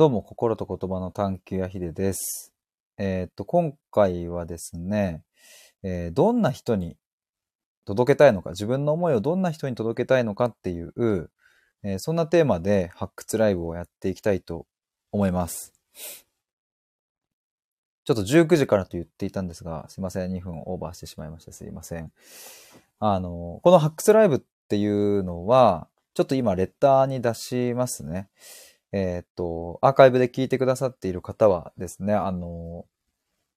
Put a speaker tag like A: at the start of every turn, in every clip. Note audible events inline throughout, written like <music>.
A: どうも、心と言葉の探求やひでです。えーっと、今回はですね、えーどんな人に届けたいのか、自分の思いをどんな人に届けたいのかっていう、えーそんなテーマで発掘ライブをやっていきたいと思います。ちょっと19時からと言っていたんですが、すいません、2分オーバーしてしまいました。すいません。あの、この発掘ライブっていうのは、ちょっと今レッターに出しますね。えっと、アーカイブで聞いてくださっている方はですね、あの、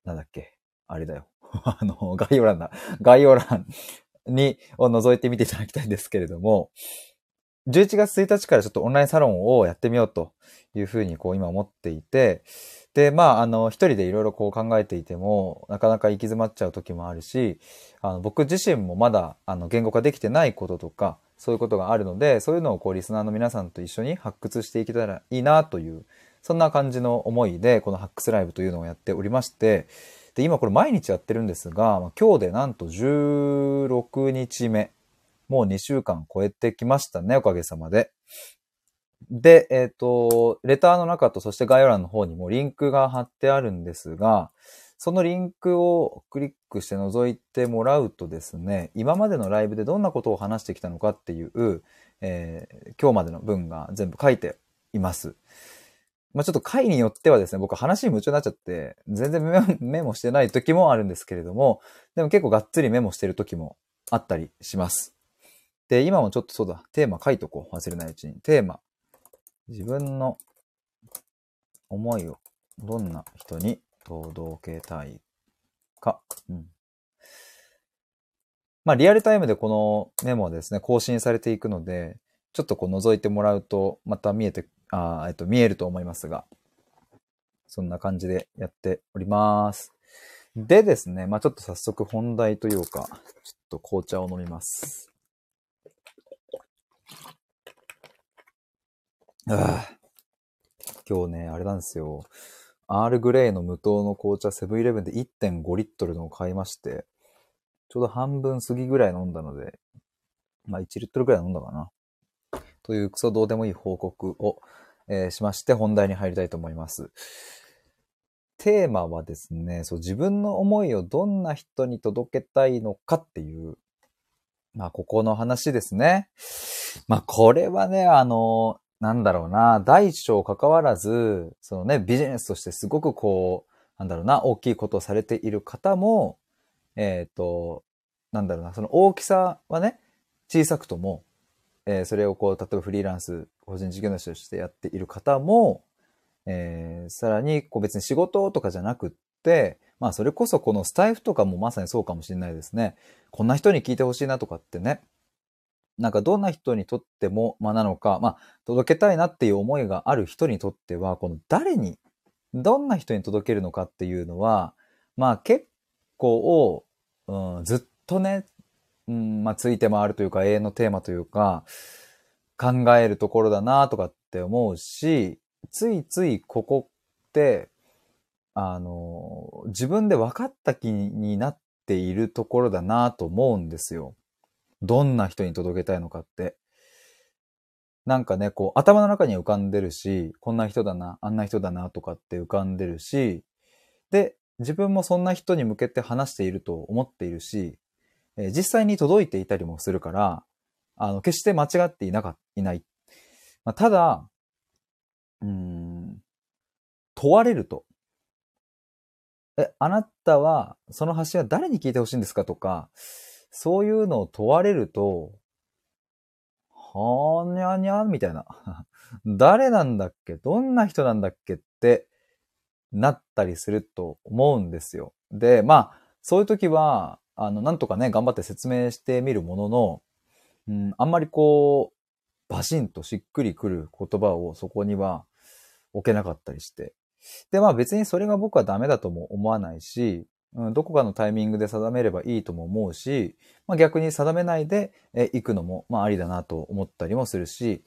A: なんだっけ、あれだよ。<laughs> あの、概要欄だ。概要欄に、を覗いてみていただきたいんですけれども、11月1日からちょっとオンラインサロンをやってみようというふうにこう今思っていて、で、まあ、あの、一人でいろいろこう考えていても、なかなか行き詰まっちゃう時もあるし、あの、僕自身もまだ、あの、言語化できてないこととか、そういうことがあるので、そういうのをこう、リスナーの皆さんと一緒に発掘していけたらいいなという、そんな感じの思いで、この発掘ライブというのをやっておりまして、で、今これ毎日やってるんですが、今日でなんと16日目。もう2週間超えてきましたね、おかげさまで。で、えっ、と、レターの中とそして概要欄の方にもリンクが貼ってあるんですが、そのリンクをクリックして覗いてもらうとですね、今までのライブでどんなことを話してきたのかっていう、えー今日までの文が全部書いています。まあちょっと回によってはですね、僕話に夢中になっちゃって、全然 <laughs> メモしてない時もあるんですけれども、でも結構がっつりメモしてる時もあったりします。で、今もちょっとそうだ、テーマ書いとこう。忘れないうちに。テーマ。自分の思いをどんな人に届けたいか。うん。まあ、リアルタイムでこのメモはですね、更新されていくので、ちょっとこう覗いてもらうと、また見えて、あーえっと、見えると思いますが、そんな感じでやっております。でですね、まあちょっと早速本題というか、ちょっと紅茶を飲みます。ああ今日ね、あれなんですよ。アールグレイの無糖の紅茶セブンイレブンで1.5リットルのを買いまして、ちょうど半分過ぎぐらい飲んだので、まあ1リットルぐらい飲んだかな。というクソどうでもいい報告を、えーしまして本題に入りたいと思います。テーマはですね、そう自分の思いをどんな人に届けたいのかっていう、まあここの話ですね。まあこれはね、あの、なんだろうな、大小関わらず、そのね、ビジネスとしてすごくこう、なんだろうな、大きいことをされている方も、えっ、と、なんだろうな、その大きさはね、小さくとも、えーそれをこう、例えばフリーランス、個人事業主としてやっている方も、えーさらに、こう別に仕事とかじゃなくって、まあそれこそこのスタイフとかもまさにそうかもしれないですね。こんな人に聞いてほしいなとかってね。なんかどんな人にとっても、まあなのか、まあ届けたいなっていう思いがある人にとっては、この誰に、どんな人に届けるのかっていうのは、まあ結構、うん、ずっとね、うん、まあついて回るというか永遠のテーマというか、考えるところだなとかって思うし、ついついここって、あの、自分で分かった気になっているところだなと思うんですよ。どんな人に届けたいのかって。なんかね、こう、頭の中に浮かんでるし、こんな人だな、あんな人だなとかって浮かんでるし、で、自分もそんな人に向けて話していると思っているし、えー実際に届いていたりもするから、あの、決して間違っていなか、いない。まあ、ただ、うーん、問われると。え、あなたは、その発信は誰に聞いてほしいんですかとか、そういうのを問われると、はーにゃにゃみたいな。<laughs> 誰なんだっけ？どんな人なんだっけ？ってなったりすると思うんですよ。で、まあ、そういう時は、あの、なんとかね、頑張って説明してみるものの、うん、あんまりこう、バシンとしっくりくる言葉をそこには置けなかったりして。で、まあ別にそれが僕はダメだとも思わないし、うん、どこかのタイミングで定めればいいとも思うし、まあ逆に定めないで行くのも、まあありだなと思ったりもするし、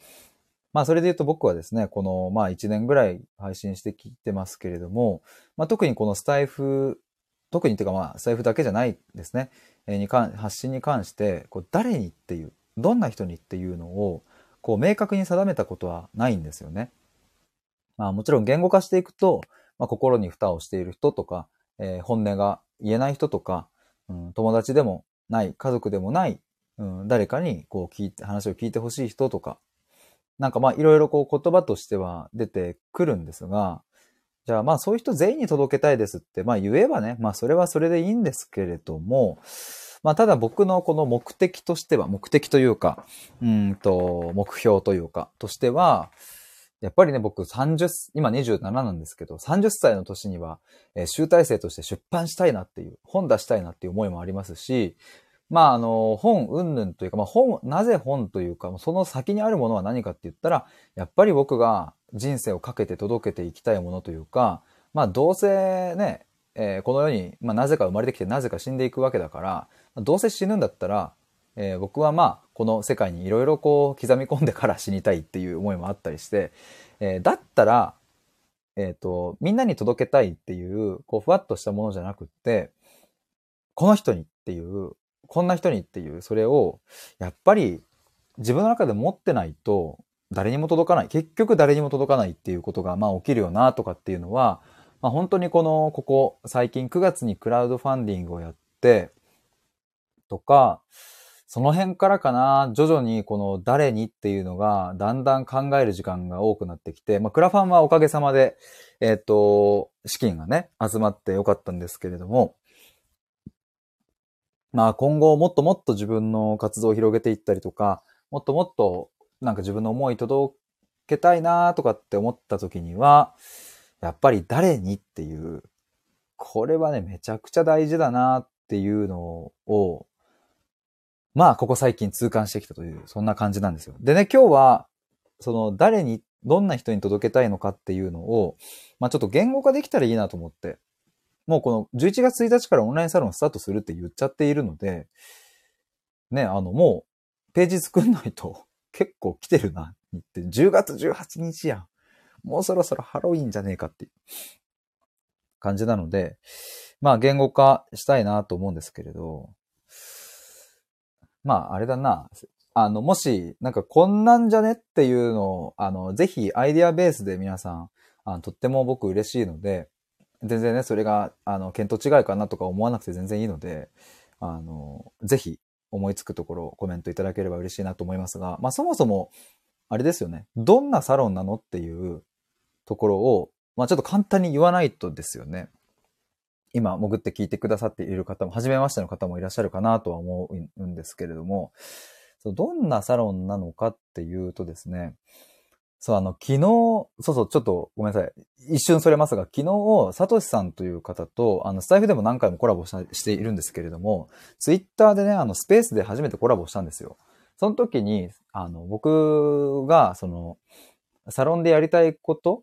A: まあそれで言うと僕はですね、このまあ1年ぐらい配信してきてますけれども、まあ特にこのスタイフ、特にっていうかまあスタイフだけじゃないですね、えーに関発信に関して、こう誰にっていう、どんな人にっていうのを、こう明確に定めたことはないんですよね。まあもちろん言語化していくと、まあ心に蓋をしている人とか、えー、本音が言えない人とか、うん、友達でもない、家族でもない、うん、誰かにこう聞いて、話を聞いてほしい人とか、なんかまあいろいろこう言葉としては出てくるんですが、じゃあまあそういう人全員に届けたいですって、まあ言えばね、まあそれはそれでいいんですけれども、まあただ僕のこの目的としては、目的というか、うんと、目標というか、としては、やっぱりね、僕30、今27なんですけど、30歳の年には、えー、集大成として出版したいなっていう、本出したいなっていう思いもありますし、まあ、あの、本、うんぬんというか、まあ、本、なぜ本というか、その先にあるものは何かって言ったら、やっぱり僕が人生をかけて届けていきたいものというか、まあ、どうせね、えー、この世に、まあ、なぜか生まれてきて、なぜか死んでいくわけだから、どうせ死ぬんだったら、えー、僕はまあ、この世界にいろいろこう、刻み込んでから死にたいっていう思いもあったりして、えー、だったら、えっ、と、みんなに届けたいっていう、こう、ふわっとしたものじゃなくって、この人にっていうこんな人にっていう、それを、やっぱり自分の中で持ってないと、誰にも届かない。結局誰にも届かないっていうことが、まあ起きるよなとかっていうのは、まあ本当にこの、ここ、最近9月にクラウドファンディングをやって、とか、その辺からかな、徐々にこの誰にっていうのが、だんだん考える時間が多くなってきて、まあクラファンはおかげさまで、えっ、ー、と、資金がね、集まってよかったんですけれども、まあ今後もっともっと自分の活動を広げていったりとか、もっともっとなんか自分の思い届けたいなとかって思った時には、やっぱり誰にっていう、これはね、めちゃくちゃ大事だなっていうのを、まあ、ここ最近痛感してきたという、そんな感じなんですよ。でね、今日は、その、誰に、どんな人に届けたいのかっていうのを、まあちょっと言語化できたらいいなと思って、もうこの11月1日からオンラインサロンスタートするって言っちゃっているので、ね、あの、もう、ページ作んないと <laughs> 結構来てるな、って、10月18日やん。もうそろそろハロウィンじゃねえかっていう感じなので、まあ言語化したいなと思うんですけれど、まああれだな、あの、もし、なんかこんなんじゃねっていうのを、あの、ぜひアイディアベースで皆さん、あのとっても僕嬉しいので、全然ね、それが、あの、見当違いかなとか思わなくて全然いいので、あの、ぜひ思いつくところコメントいただければ嬉しいなと思いますが、まあそもそも、あれですよね。どんなサロンなのっていうところを、まあちょっと簡単に言わないとですよね。今、潜って聞いてくださっている方も、初めましての方もいらっしゃるかなとは思うんですけれども、どんなサロンなのかっていうとですね、そう、あの、昨日、そうそう、ちょっとごめんなさい。一瞬それますが、昨日、サトシさんという方と、あの、スタイフでも何回もコラボしているんですけれども、ツイッターでね、あの、スペースで初めてコラボしたんですよ。その時に、あの、僕が、その、サロンでやりたいこと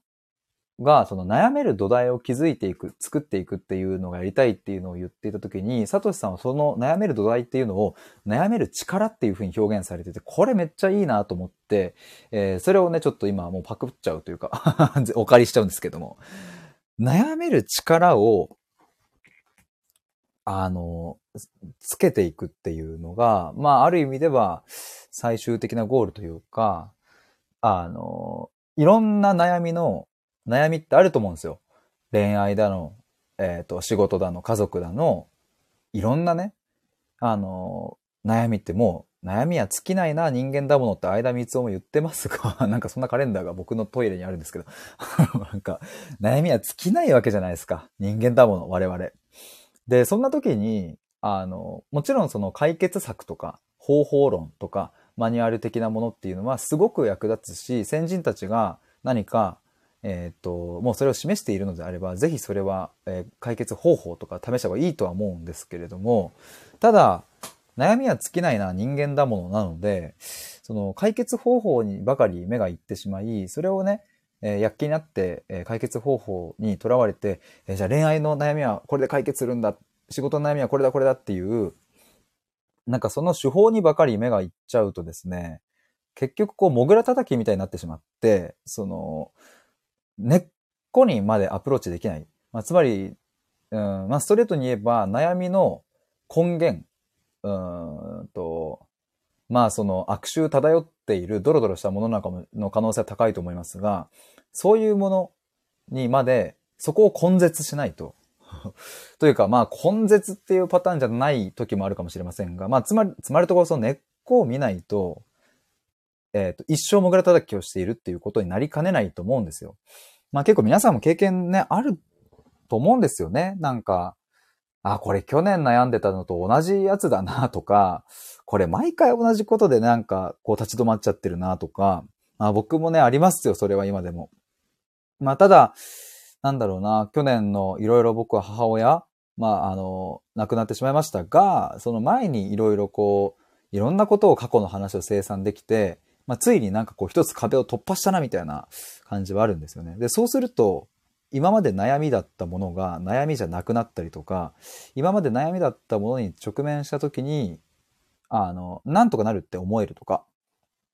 A: が、その悩める土台を築いていく、作っていくっていうのがやりたいっていうのを言っていたときに、サトシさんはその悩める土台っていうのを、悩める力っていうふうに表現されてて、これめっちゃいいなと思って、えー、それをね、ちょっと今もうパクっちゃうというか <laughs> お借りしちゃうんですけども、悩める力を、あの、つけていくっていうのが、まあ、ある意味では最終的なゴールというか、あの、いろんな悩みの悩みってあると思うんですよ。恋愛だの、えっ、ー、と、仕事だの、家族だの、いろんなね、あの、悩みってもう、悩みは尽きないな、人間だものって間三つも言ってますが、<laughs> なんかそんなカレンダーが僕のトイレにあるんですけど、<laughs> なんか、悩みは尽きないわけじゃないですか。人間だもの、我々。で、そんな時に、あの、もちろんその解決策とか、方法論とか、マニュアル的なものっていうのはすごく役立つし、先人たちが何かえっ、と、もうそれを示しているのであれば、ぜひそれは、えー、解決方法とか試した方がいいとは思うんですけれども、ただ、悩みは尽きないな人間だものなので、その解決方法にばかり目がいってしまい、それをね、えー、躍起になって、えー、解決方法にとらわれて、えー、じゃあ恋愛の悩みはこれで解決するんだ、仕事の悩みはこれだこれだっていう、なんかその手法にばかり目がいっちゃうとですね、結局こう、モグラ叩きみたいになってしまって、その、根っこにまでアプローチできない。まあ、つまり、うん、まあ、ストレートに言えば、悩みの根源、うんと、まあ、その悪臭漂っているドロドロしたものなんかの可能性は高いと思いますが、そういうものにまで、そこを根絶しないと。<laughs> というか、まあ、根絶っていうパターンじゃない時もあるかもしれませんが、まあ、つまり、つまりところその根っこを見ないと、えっ、と、一生モグラ叩きをしているっていうことになりかねないと思うんですよ。まあ結構皆さんも経験ね、あると思うんですよね。なんか、あ、これ去年悩んでたのと同じやつだなとか、これ毎回同じことでなんかこう立ち止まっちゃってるなとか、まあ僕もね、ありますよ、それは今でも。まあただ、なんだろうな、去年のいろいろ僕は母親、まああの、亡くなってしまいましたが、その前にいろいろこう、いろんなことを過去の話を生産できて、まあ、ついになんかこう一つ壁を突破したなみたいな感じはあるんですよね。で、そうすると、今まで悩みだったものが悩みじゃなくなったりとか、今まで悩みだったものに直面した時に、あの、なんとかなるって思えるとか、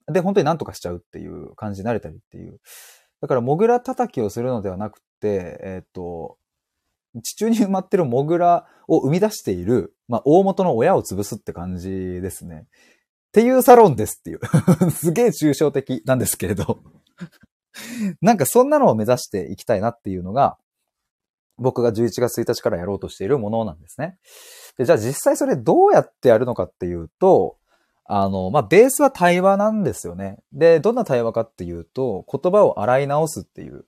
A: で、本当になんとかしちゃうっていう感じになれたりっていう。だから、モグラ叩きをするのではなくて、えっ、ー、と、地中に埋まってるモグラを生み出している、まあ、大元の親を潰すって感じですね。っていうサロンですっていう。<laughs> すげえ抽象的なんですけれど <laughs> なんかそんなのを目指していきたいなっていうのが、僕が11月1日からやろうとしているものなんですね。で、じゃあ実際それどうやってやるのかっていうと、あの、まあ、ベースは対話なんですよね。で、どんな対話かっていうと、言葉を洗い直すっていう。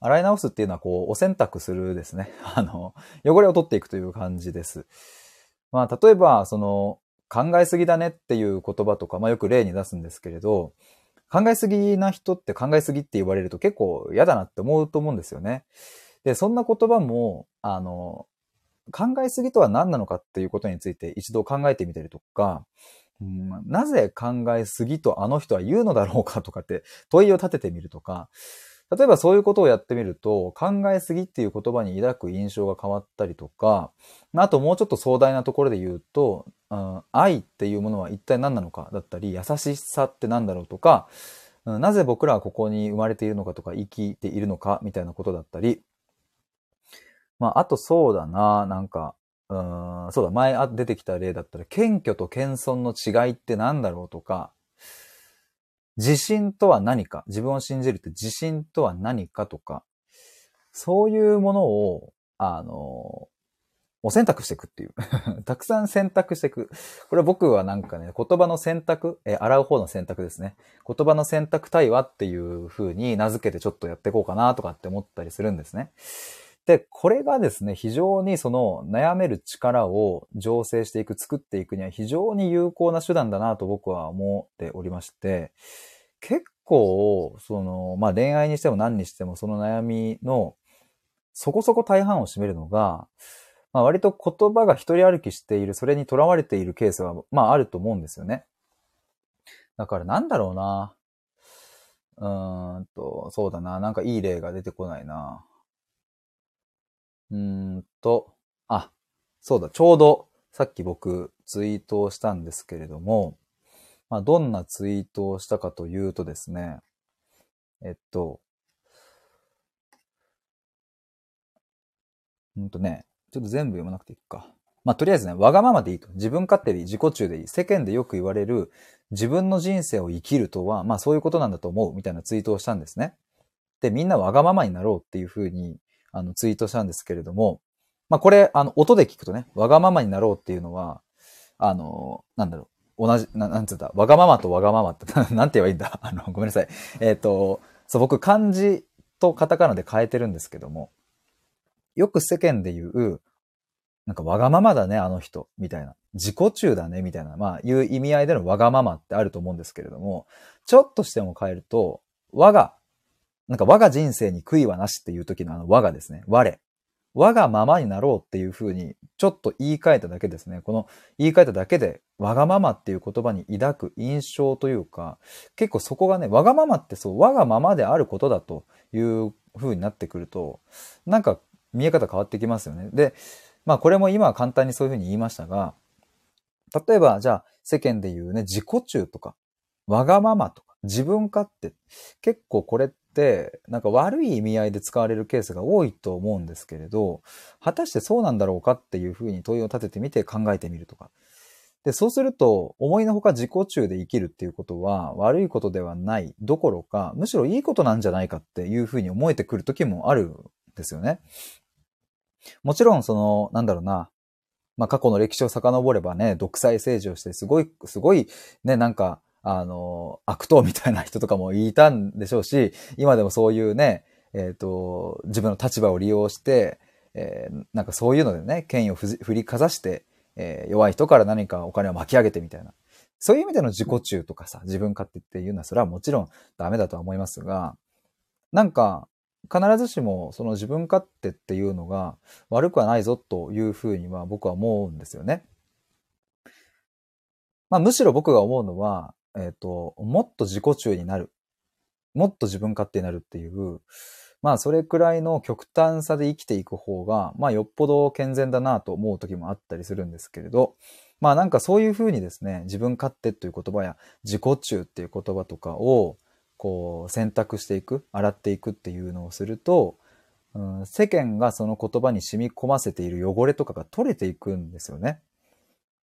A: 洗い直すっていうのはこう、お洗濯するですね。<laughs> あの、汚れを取っていくという感じです。まあ、例えば、その、考えすぎだねっていう言葉とか、まあよく例に出すんですけれど、考えすぎな人って考えすぎって言われると結構嫌だなって思うと思うんですよね。で、そんな言葉も、あの、考えすぎとは何なのかっていうことについて一度考えてみたりとか、うん、なぜ考えすぎとあの人は言うのだろうかとかって問いを立ててみるとか、例えばそういうことをやってみると、考えすぎっていう言葉に抱く印象が変わったりとか、あともうちょっと壮大なところで言うと、愛っていうものは一体何なのかだったり、優しさって何だろうとか、なぜ僕らはここに生まれているのかとか、生きているのかみたいなことだったり、まあ、あとそうだな、なんか、うん、そうだ、前出てきた例だったら、謙虚と謙遜の違いって何だろうとか、自信とは何か、自分を信じるって自信とは何かとか、そういうものを、あの、お選択していくっていう。<laughs> たくさん選択していく。これは僕はなんかね、言葉の選択、え洗う方の選択ですね。言葉の選択対話っていう風に名付けてちょっとやっていこうかなとかって思ったりするんですね。で、これがですね、非常にその悩める力を醸成していく、作っていくには非常に有効な手段だなと僕は思っておりまして、結構、その、まあ恋愛にしても何にしてもその悩みのそこそこ大半を占めるのが、まあ割と言葉が一人歩きしている、それにとらわれているケースは、まああると思うんですよね。だからなんだろうな。うーんと、そうだな。なんかいい例が出てこないな。うーんと、あ、そうだ。ちょうどさっき僕ツイートをしたんですけれども、まあどんなツイートをしたかというとですね、えっと、うんとね、ちょっと全部読まなくていいか。まあ、とりあえずね、わがままでいいと。自分勝手でいい。自己中でいい。世間でよく言われる自分の人生を生きるとは、まあそういうことなんだと思うみたいなツイートをしたんですね。で、みんなわがままになろうっていうふうに、あの、ツイートしたんですけれども、まあこれ、あの、音で聞くとね、わがままになろうっていうのは、あの、なんだろう。同じ、ななんつうんだ、わがままとわがままって、<laughs> なんて言えばいいんだ？あの、ごめんなさい。えっ、ー、と、そう、僕漢字とカタカナで変えてるんですけども、よく世間で言う、なんかわがままだね、あの人、みたいな。自己中だね、みたいな、まあ、いう意味合いでのわがままってあると思うんですけれども、ちょっとしても変えると、我が、なんか我が人生に悔いはなしっていう時のあの我がですね、我。我がままになろうっていう風に、ちょっと言い換えただけですね。この言い換えただけで、わがままっていう言葉に抱く印象というか、結構そこがね、わがままってそう、我がままであることだという風になってくると、なんか見え方変わってきますよね。で、まあこれも今は簡単にそういうふうに言いましたが、例えばじゃあ世間で言うね、自己中とか、わがままとか、自分勝手、結構これってなんか悪い意味合いで使われるケースが多いと思うんですけれど、果たしてそうなんだろうかっていうふうに問いを立ててみて考えてみるとか。で、そうすると、思いのほか自己中で生きるっていうことは悪いことではないどころか、むしろいいことなんじゃないかっていうふうに思えてくる時もあるんですよね。もちろん、その、なんだろうな、まあ、過去の歴史を遡ればね、独裁政治をして、すごい、すごい、ね、なんか、あの、悪党みたいな人とかもいたんでしょうし、今でもそういうね、えっ、ー、と、自分の立場を利用して、えー、なんかそういうのでね、権威を振りかざして、えー、弱い人から何かお金を巻き上げてみたいな。そういう意味での自己中とかさ、自分勝手っていうのは、それはもちろんダメだとは思いますが、なんか、必ずしもその自分勝手っていうのが悪くはないぞというふうには僕は思うんですよね。まあむしろ僕が思うのは、えっ、ー、と、もっと自己中になる。もっと自分勝手になるっていう、まあそれくらいの極端さで生きていく方が、まあよっぽど健全だなと思う時もあったりするんですけれど、まあなんかそういうふうにですね、自分勝手という言葉や自己中っていう言葉とかをこう選択していく、洗っていくっていうのをすると、うん、世間がその言葉に染み込ませている汚れとかが取れていくんですよね。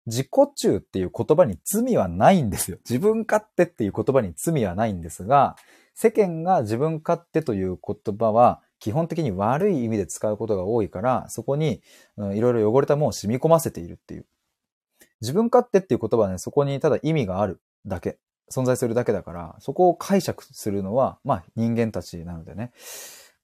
A: 自己中っていう言葉に罪はないんですよ。自分勝手っていう言葉に罪はないんですが、世間が自分勝手という言葉は基本的に悪い意味で使うことが多いから、そこに、いろいろ汚れたものを染み込ませているっていう。自分勝手っていう言葉はね、そこにただ意味があるだけ、存在するだけだから、そこを解釈するのは、まあ人間たちなのでね。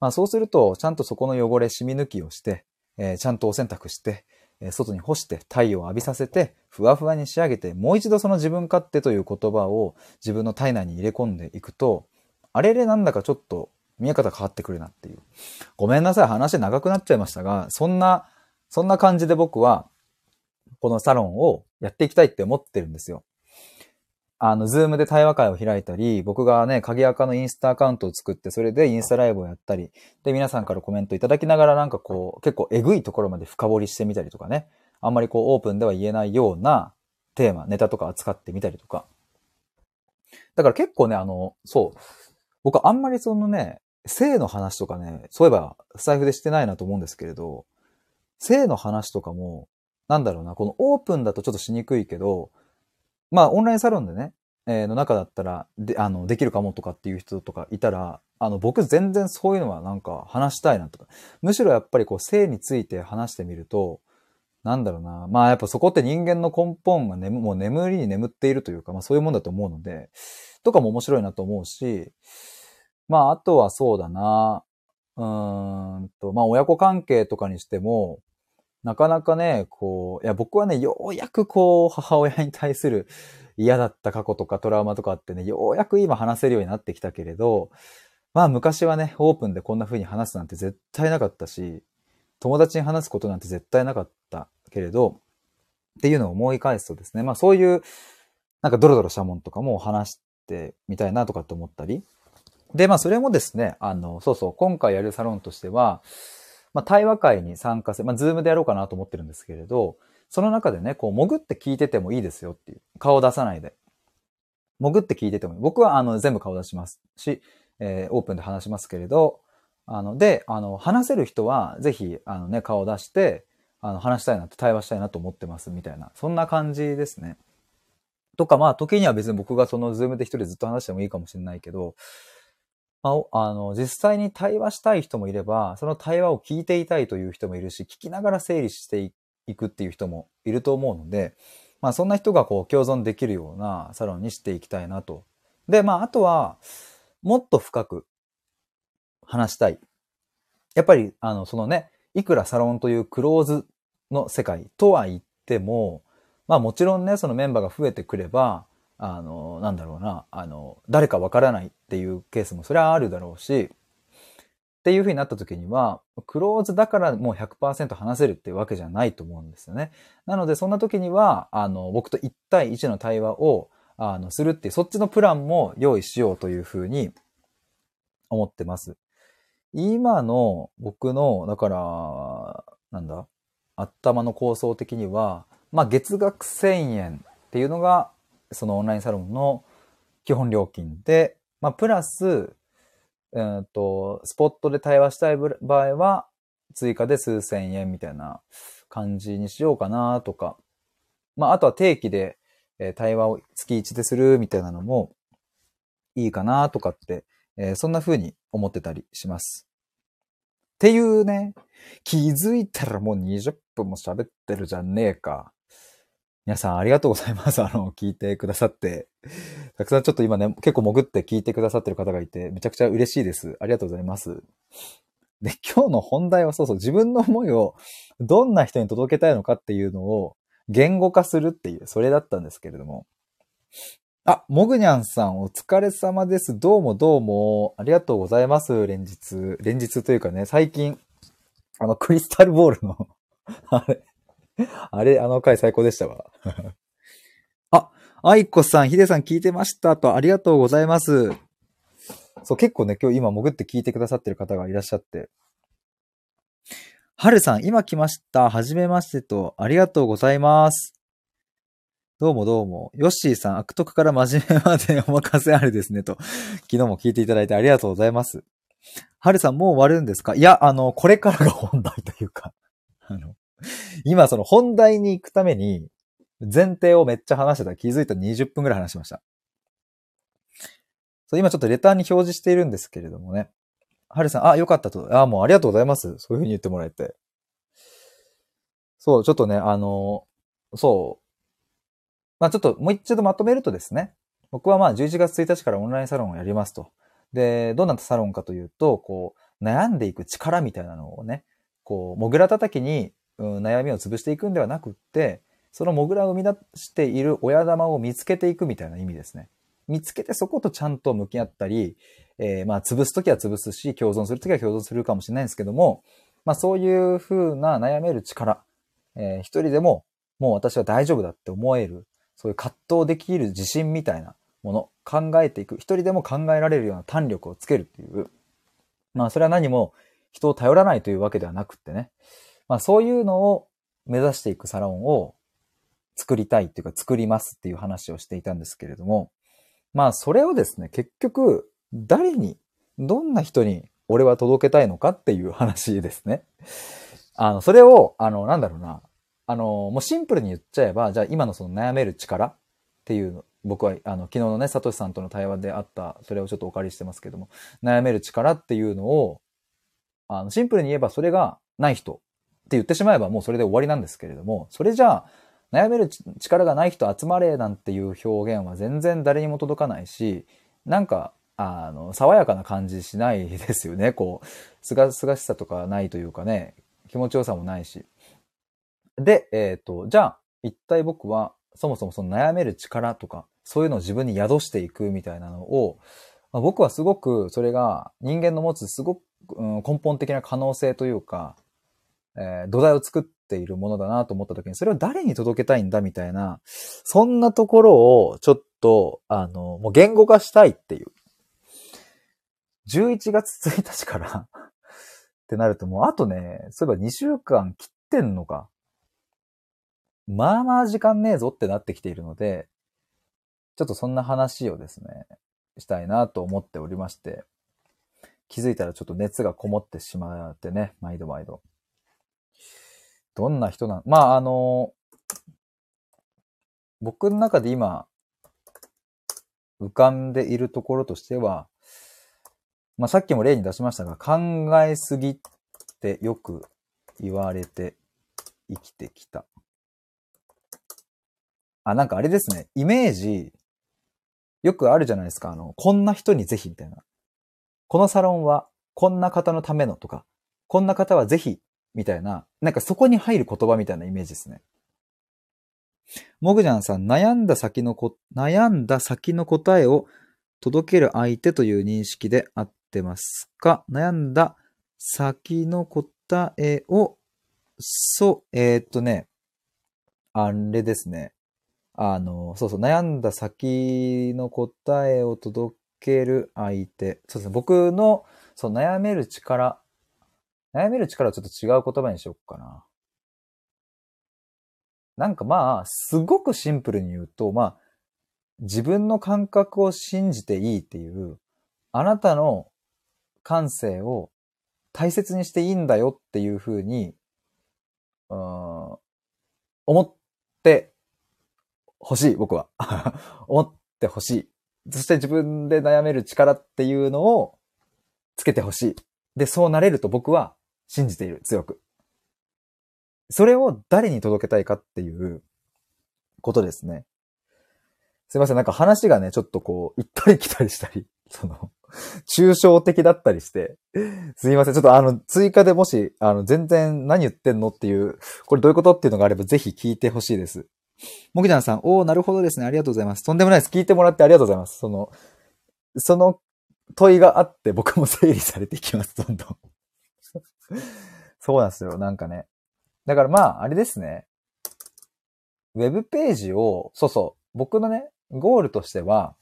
A: まあそうすると、ちゃんとそこの汚れ染み抜きをして、えー、ちゃんとお洗濯して、えー、外に干して太陽を浴びさせて、ふわふわに仕上げて、もう一度その自分勝手という言葉を自分の体内に入れ込んでいくと、あれれなんだかちょっと見え方変わってくるなっていう。ごめんなさい、話長くなっちゃいましたが、そんな、そんな感じで僕は、このサロンをやっていきたいって思ってるんですよ。あの、ズームで対話会を開いたり、僕がね、鍵垢のインスタアカウントを作って、それでインスタライブをやったり、で、皆さんからコメントいただきながらなんかこう、結構えぐいところまで深掘りしてみたりとかね、あんまりこう、オープンでは言えないようなテーマ、ネタとか扱ってみたりとか。だから結構ね、あの、そう、僕あんまりそのね、性の話とかね、そういえばスタイフでしてないなと思うんですけれど、性の話とかも、なんだろうな、このオープンだとちょっとしにくいけど、まあオンラインサロンでね、えー、の中だったら、で、あの、できるかもとかっていう人とかいたら、あの、僕全然そういうのはなんか話したいなとか、むしろやっぱりこう性について話してみると、なんだろうな。まあやっぱそこって人間の根本が眠、もう眠りに眠っているというか、まあそういうもんだと思うので、とかも面白いなと思うし、まあ、あとはそうだな。うーんと、まあ、親子関係とかにしても、なかなかね、こう、いや、僕はね、ようやくこう、母親に対する嫌だった過去とかトラウマとかってね、ようやく今話せるようになってきたけれど、まあ昔はね、オープンでこんな風に話すなんて絶対なかったし、友達に話すことなんて絶対なかったけれど、っていうのを思い返すとですね、まあそういう、なんかドロドロしたもんとかも話してみたいなとかって思ったり、で、まあそれもですね、あの、そうそう、今回やるサロンとしては、まあ対話会に参加せ、まあズームでやろうかなと思ってるんですけれど、その中でね、こう潜って聞いててもいいですよっていう。顔を出さないで。潜って聞いててもいい。僕はあの全部顔出しますし、えー、オープンで話しますけれど、あの、で、あの、話せる人はぜひ、あのね、顔を出して、あの、話したいなって、対話したいなと思ってますみたいな、そんな感じですね。とか、まあ、時には別に僕がそのズームで一人ずっと話してもいいかもしれないけど、まあ、あの、実際に対話したい人もいれば、その対話を聞いていたいという人もいるし、聞きながら整理していくっていう人もいると思うので、まあそんな人がこう共存できるようなサロンにしていきたいなと。で、まああとは、もっと深く話したい。やっぱり、あの、そのね、いくらサロンというクローズの世界とは言っても、まあもちろんね、そのメンバーが増えてくれば、あの、なんだろうな、あの、誰かわからないっていうケースもそれはあるだろうし、っていう風になった時には、クローズだからもう100%話せるっていうわけじゃないと思うんですよね。なので、そんな時には、あの、僕と1対1の対話を、あの、するっていう、そっちのプランも用意しようという風に思ってます。今の僕の、だから、なんだ、頭の構想的には、まあ、月額1000円っていうのがそのオンラインサロンの基本料金で、まあ、プラス、えっ、と、スポットで対話したい場合は、追加で数千円みたいな感じにしようかなとかまあ、あとは定期で、え対話を月1でするみたいなのもいいかなとかって、えーそんな風に思ってたりします。っていうね、気づいたらもう20分も喋ってるじゃねえか。皆さんありがとうございます。<laughs> あの、聞いてくださって。たくさんちょっと今ね、結構潜って聞いてくださってる方がいて、めちゃくちゃ嬉しいです。ありがとうございます。で、今日の本題はそうそう、自分の思いを <laughs> どんな人に届けたいのかっていうのを言語化するっていう、それだったんですけれども。あ、もぐにゃんさんお疲れ様です。どうもどうも。ありがとうございます。連日。連日というかね、最近、あの、クリスタルボールの、<laughs> あれ、<laughs> あれ、あの回最高でしたわ。<laughs> あ、あいこさん、ひでさん聞いてましたと、ありがとうございます。そう、結構ね、今日今潜って聞いてくださってる方がいらっしゃって。はるさん、今来ました。はじめましてと、ありがとうございます。どうもどうも。ヨッシーさん、悪徳から真面目まで <laughs> お任せあれですねと。昨日も聞いていただいてありがとうございます。はるさん、もう終わるんですか？いや、あの、これからが本題というか、あの、<laughs> 今その本題に行くために、前提をめっちゃ話してた。気づいたら20分くらい話しました。そう今ちょっとレターに表示しているんですけれどもね。はるさん、あ、よかったと。あ、もうありがとうございます。そういうふうに言ってもらえて。そう、ちょっとね、あの、そう。まあちょっともう一度まとめるとですね。僕はまあ11月1日からオンラインサロンをやりますと。で、どんなサロンかというと、こう、悩んでいく力みたいなのをね、こう、モグラ叩きに、悩みを潰していくんではなくって、そのモグラを生み出している親玉を見つけていくみたいな意味ですね。見つけてそことちゃんと向き合ったり、えーまあ潰すときは潰すし、共存するときは共存するかもしれないんですけども、まあそういう風な悩める力、えー一人でももう私は大丈夫だって思える、そういう葛藤できる自信みたいなもの、考えていく、一人でも考えられるような胆力をつけるっていう、まあそれは何も人を頼らないというわけではなくってね、まあそういうのを目指していくサロンを作りたいっていうか作りますっていう話をしていたんですけれども、まあそれをですね、結局誰に、どんな人に俺は届けたいのかっていう話ですね。あの、それを、あの、なんだろうな、あの、もうシンプルに言っちゃえば、じゃあ今のその悩める力っていうの、僕は、あの、昨日のね、サトシさんとの対話であった、それをちょっとお借りしてますけども、悩める力っていうのを、あの、シンプルに言えばそれがない人言ってしまえばもうそれで終わりなんですけれども、それじゃあ、悩める力がない人集まれなんていう表現は全然誰にも届かないし、なんか、あの、爽やかな感じしないですよね。こう、すがすがしさとかないというかね、気持ちよさもないし。で、えっ、と、じゃあ、一体僕は、そもそもその悩める力とか、そういうのを自分に宿していくみたいなのを、まあ僕はすごくそれが人間の持つすごく、うん根本的な可能性というか、えー土台を作っているものだなと思った時に、それを誰に届けたいんだみたいな、そんなところをちょっと、あの、もう言語化したいっていう。11月1日からってなるともうあとね、そういえば2週間切ってんのか。まあまあ時間ねえぞってなってきているので、ちょっとそんな話をですね、したいなと思っておりまして、気づいたらちょっと熱がこもってしまってね、毎度毎度。どんな人なの？まあ、あの、僕の中で今、浮かんでいるところとしては、まあさっきも例に出しましたが、考えすぎってよく言われて生きてきた。あ、なんかあれですね。イメージ、よくあるじゃないですか。あの、こんな人にぜひみたいな。このサロンはこんな方のためのとか、こんな方はぜひみたいな、なんかそこに入る言葉みたいなイメージですね。もぐじゃんさん、悩んだ先のこ、悩んだ先の答えを届ける相手という認識で合ってますか？悩んだ先の答えを、そう、えーっとね、あれですね。あの、そうそう、悩んだ先の答えを届ける相手。そうですね、僕の、そう、悩める力。悩める力はちょっと違う言葉にしよっかな。なんかまあ、すごくシンプルに言うと、まあ、自分の感覚を信じていいっていう、あなたの感性を大切にしていいんだよっていうふうに、うん思って欲しい、僕は。<laughs> 思って欲しい。そして自分で悩める力っていうのをつけて欲しい。で、そうなれると僕は信じている、強く。それを誰に届けたいかっていうことですね。すいません、なんか話がね、ちょっとこう、行ったり来たりしたり、<laughs> その、抽象的だったりして、すいません。ちょっとあの、追加でもし、あの、全然何言ってんのっていう、これどういうことっていうのがあればぜひ聞いてほしいです。もぎちゃんさん、おー、なるほどですね。ありがとうございます。とんでもないです。聞いてもらってありがとうございます。その、その問いがあって僕も整理されていきます、どんどん。<laughs> そうなんですよ。なんかね。だからまあ、あれですね。ウェブページを、そうそう、僕のね、ゴールとしては、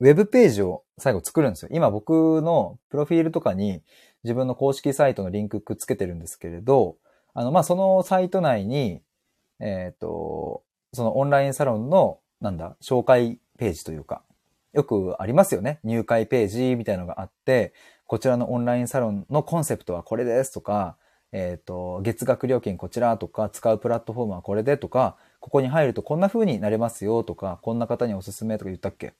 A: ウェブページを最後作るんですよ。今僕のプロフィールとかに自分の公式サイトのリンクくっつけてるんですけれど、あの、まあ、そのサイト内に、えっ、ー、と、そのオンラインサロンの、なんだ、紹介ページというか、よくありますよね。入会ページみたいなのがあって、こちらのオンラインサロンのコンセプトはこれですとか、えっ、ー、と、月額料金こちらとか、使うプラットフォームはこれでとか、ここに入るとこんな風になれますよとか、こんな方におすすめとか言ったっけ？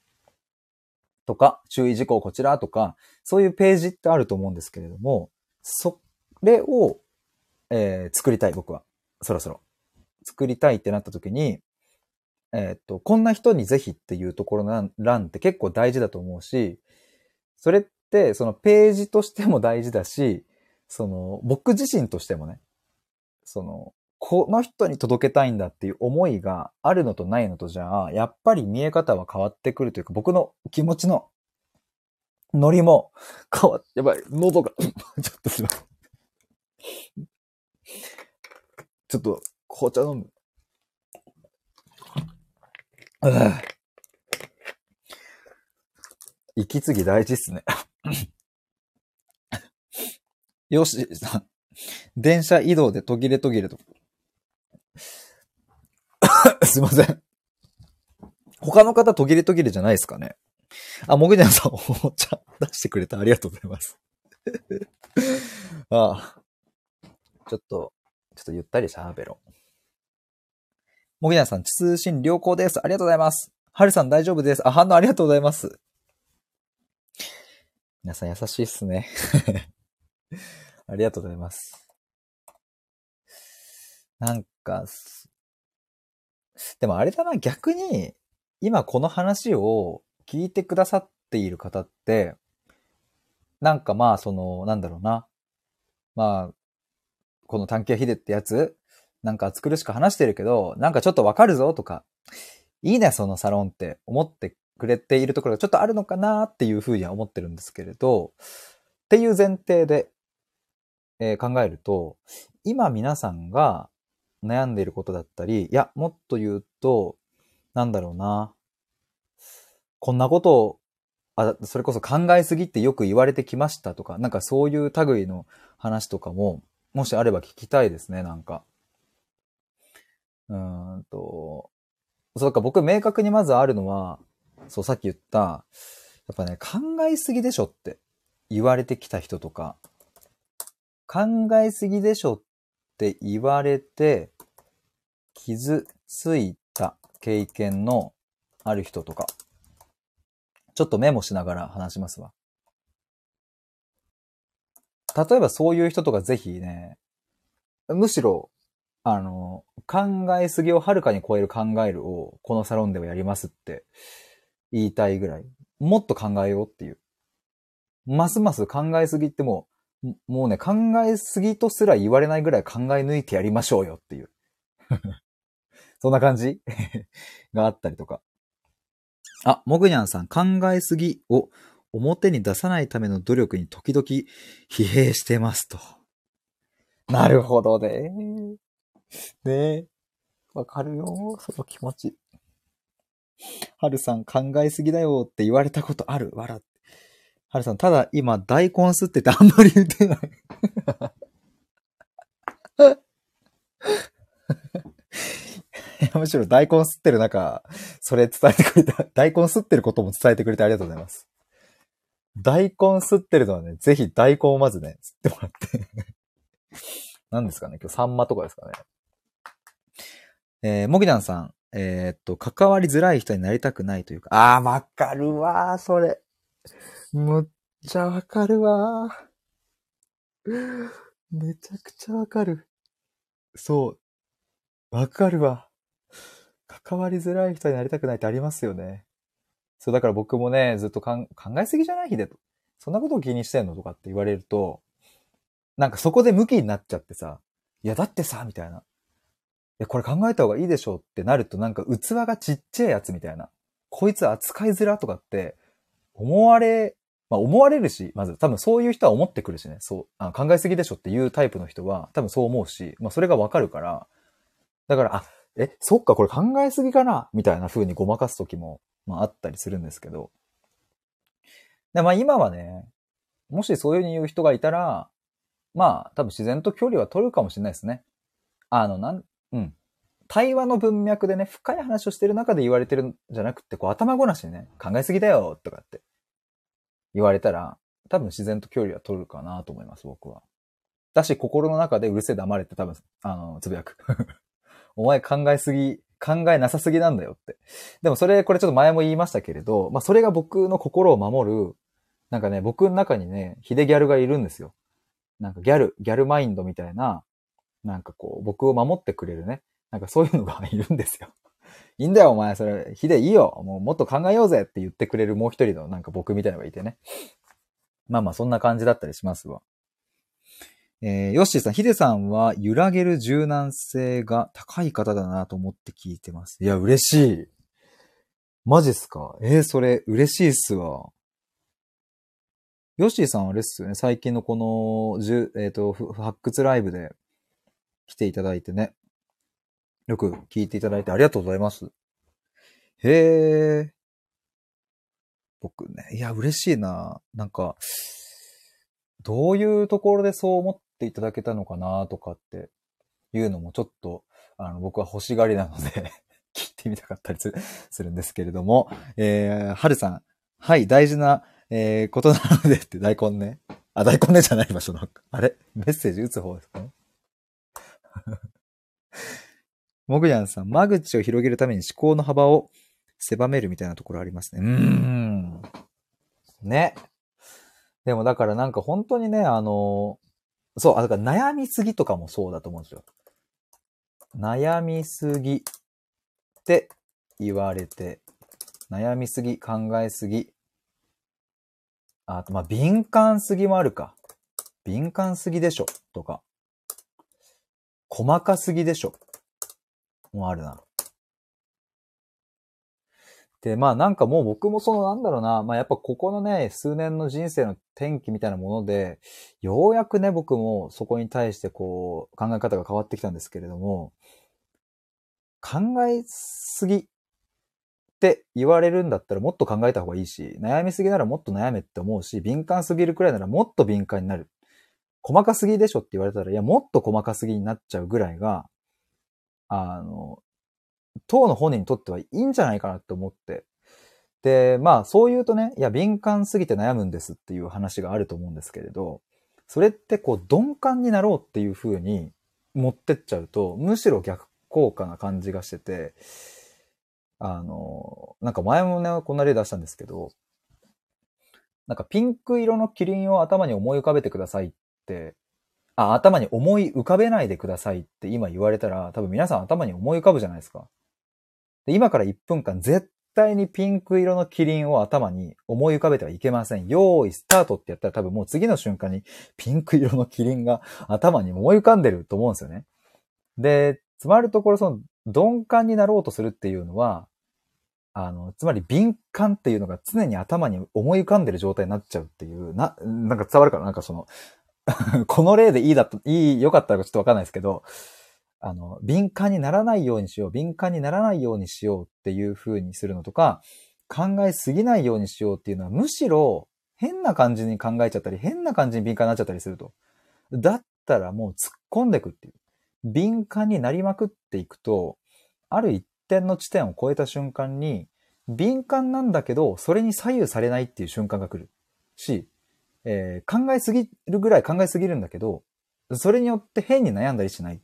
A: とか、注意事項こちらとか、そういうページってあると思うんですけれども、それを、えー、作りたい、僕は。そろそろ。作りたいってなった時に、えっ、と、こんな人にぜひっていうところの欄って結構大事だと思うし、それっそのページとしても大事だし、その僕自身としてもね、その、この人に届けたいんだっていう思いがあるのとないのとじゃあ、やっぱり見え方は変わってくるというか、僕の気持ちのノリも変わっ、やばい、喉が <laughs> ちょっとすいません。ちょっと紅茶飲む。息継ぎ大事っすね。よしさん。電車移動で途切れ途切れと。<laughs> すいません。他の方途切れ途切れじゃないですかね。あ、もぐにゃんさん、お茶出してくれた。ありがとうございます。あ <laughs> あ。ちょっと、ちょっとゆったり喋ろう。もぎなさん、通信良好です。ありがとうございます。はるさん大丈夫です。あ、反応ありがとうございます。皆さん優しいっすね。<laughs> ありがとうございます。なんか、でもあれだな、逆に、今この話を聞いてくださっている方って、なんかまあ、その、なんだろうな。まあ、この探求ヒデってやつ、なんか暑苦しく話してるけど、なんかちょっとわかるぞとか、いいね、そのサロンって思ってくれているところがちょっとあるのかなっていうふうには思ってるんですけれど、っていう前提で、えー、考えると、今皆さんが悩んでいることだったり、いや、もっと言うと、なんだろうな。こんなことを、あ、それこそ考えすぎってよく言われてきましたとか、なんかそういう類の話とかも、もしあれば聞きたいですね、なんか。うんと、そうか、僕明確にまずあるのは、そう、さっき言った、やっぱね、考えすぎでしょって言われてきた人とか、考えすぎでしょって言われて、傷ついた経験のある人とか、ちょっとメモしながら話しますわ。例えばそういう人とかぜひね、むしろあの、考えすぎをはるかに超える考えるを、このサロンではやりますって言いたいぐらい。もっと考えようっていう。ますます考えすぎってもう、もうね、考えすぎとすら言われないぐらい考え抜いてやりましょうよっていう。<laughs> そんな感じ？<laughs> があったりとか。あ、もぐにゃんさん、考えすぎを表に出さないための努力に時々疲弊してますと。なるほどね。ねえ。わかるよ、その気持ち。はるさん考えすぎだよって言われたことある？笑って。はるさん、ただ今大根吸っててあんまり言ってない <laughs> むしろ大根吸ってる中、それ伝えてくれた。大根吸ってることも伝えてくれてありがとうございます。大根吸ってるのはね、ぜひ大根をまずね、吸ってもらって何ですかね今日サンマとかですかねえー、もぎだんさん、えーっと、関わりづらい人になりたくないというか、あー、わかるわ、それ。むっちゃわかるわ。めちゃくちゃわかる。そう。わかるわ。関わりづらい人になりたくないってありますよね。そう、だから僕もね、ずっと考えすぎじゃない？ヒデと。そんなことを気にしてんの？とかって言われると、なんかそこで向きになっちゃってさ、いやだってさ、みたいな。いや、これ考えた方がいいでしょうってなるとなんか器がちっちゃいやつみたいな。こいつ扱いづらとかって思われ、まあ思われるし、まず多分そういう人は思ってくるしね。そう、あ考えすぎでしょっていうタイプの人は多分そう思うし、まあそれがわかるから。だから、あ、え、そっか、これ考えすぎかなみたいな風にごまかす時も、まああったりするんですけど。でまあ今はね、もしそういう風に言う人がいたら、まあ多分自然と距離は取るかもしれないですね。あの、なん、うん。対話の文脈でね、深い話をしてる中で言われてるんじゃなくて、こう頭ごなしにね、考えすぎだよとかって言われたら、多分自然と距離は取るかなと思います、僕は。だし、心の中でうるせえ黙れって多分、あの、つぶやく。<laughs> お前考えすぎ、考えなさすぎなんだよって。でもそれ、これちょっと前も言いましたけれど、まあそれが僕の心を守る、なんかね、僕の中にね、ヒデギャルがいるんですよ。なんかギャル、ギャルマインドみたいな、なんかこう、僕を守ってくれるね。なんかそういうのがいるんですよ。<laughs> いいんだよ、お前、それ、ヒデいいよ。もうもっと考えようぜって言ってくれるもう一人のなんか僕みたいなのがいてね。まあまあ、そんな感じだったりしますわ。えー、ヨッシーさん、ヒデさんは揺らげる柔軟性が高い方だなと思って聞いてます。いや、嬉しい。マジっすか？えー、それ、嬉しいっすわ。ヨッシーさんあれっすよね。最近のこの、じゅえっ、と、ふ発掘ライブで来ていただいてね。よく聞いていただいてありがとうございます。へえ。僕ね、いや、嬉しいな。なんか、どういうところでそう思っていただけたのかなとかっていうのもちょっと、あの、僕は欲しがりなので <laughs> 聞いてみたかったりするんですけれども、えー、はるさん、はい、大事な、えー、ことなのでって大根ね。あ、大根ねじゃない場所の、あれ？メッセージ打つ方ですかね？もぐやんさん、間口を広げるために思考の幅を狭めるみたいなところありますね。うーん。ね。でもだからなんか本当にね、あの、そう、あだから悩みすぎとかもそうだと思うんですよ。悩みすぎって言われて、悩みすぎ、考えすぎ。あと、まあ、敏感すぎもあるか。敏感すぎでしょ、とか。細かすぎでしょ。もうあるな。で、まあなんかもう僕もそのなんだろうな、まあやっぱここのね、数年の人生の転機みたいなもので、ようやくね、僕もそこに対してこう、考え方が変わってきたんですけれども、考えすぎって言われるんだったらもっと考えた方がいいし、悩みすぎならもっと悩めって思うし、敏感すぎるくらいならもっと敏感になる。細かすぎでしょって言われたら、いや、もっと細かすぎになっちゃうぐらいが、あの、当の本人にとってはいいんじゃないかなって思って。で、まあそう言うとね、いや、敏感すぎて悩むんですっていう話があると思うんですけれど、それってこう鈍感になろうっていう風に持ってっちゃうと、むしろ逆効果な感じがしてて、あの、なんか前もね、こんな例出したんですけど、なんかピンク色のキリンを頭に思い浮かべてくださいっ、あ、頭に思い浮かべないでくださいって今言われたら、多分皆さん頭に思い浮かぶじゃないですか。で今から1分間絶対にピンク色のキリンを頭に思い浮かべてはいけません。用意スタートってやったら多分もう次の瞬間にピンク色のキリンが頭に思い浮かんでると思うんですよね。で、つまるところその鈍感になろうとするっていうのは、あの、つまり敏感っていうのが常に頭に思い浮かんでる状態になっちゃうっていう、な、なんか伝わるかな？なんかその、<laughs> この例でいいだと、いい、良かったらちょっとわかんないですけど、あの、敏感にならないようにしよう、敏感にならないようにしようっていう風にするのとか、考えすぎないようにしようっていうのは、むしろ変な感じに考えちゃったり、変な感じに敏感になっちゃったりすると。だったらもう突っ込んでいくっていう。敏感になりまくっていくと、ある一点の地点を超えた瞬間に、敏感なんだけど、それに左右されないっていう瞬間が来る。し、えー考えすぎるぐらい考えすぎるんだけど、それによって変に悩んだりしない。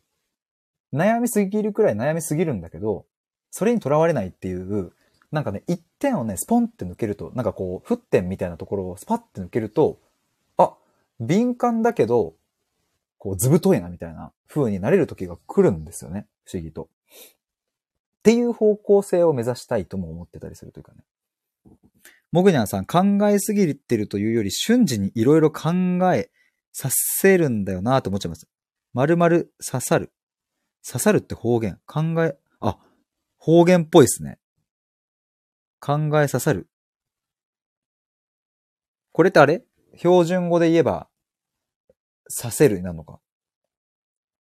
A: 悩みすぎるくらい悩みすぎるんだけど、それにとらわれないっていう、なんかね、一点をね、スポンって抜けると、なんかこう、沸点みたいなところをスパッて抜けると、あ、敏感だけど、こう、ずぶといなみたいな風になれる時が来るんですよね。不思議と。っていう方向性を目指したいとも思ってたりするというかね。モグニャンさん、考えすぎてるというより、瞬時にいろいろ考えさせるんだよなと思っちゃいます。丸々刺さる。刺さるって方言。考え、あ、方言っぽいですね。考え刺さる。これってあれ？標準語で言えば、刺せるなのか。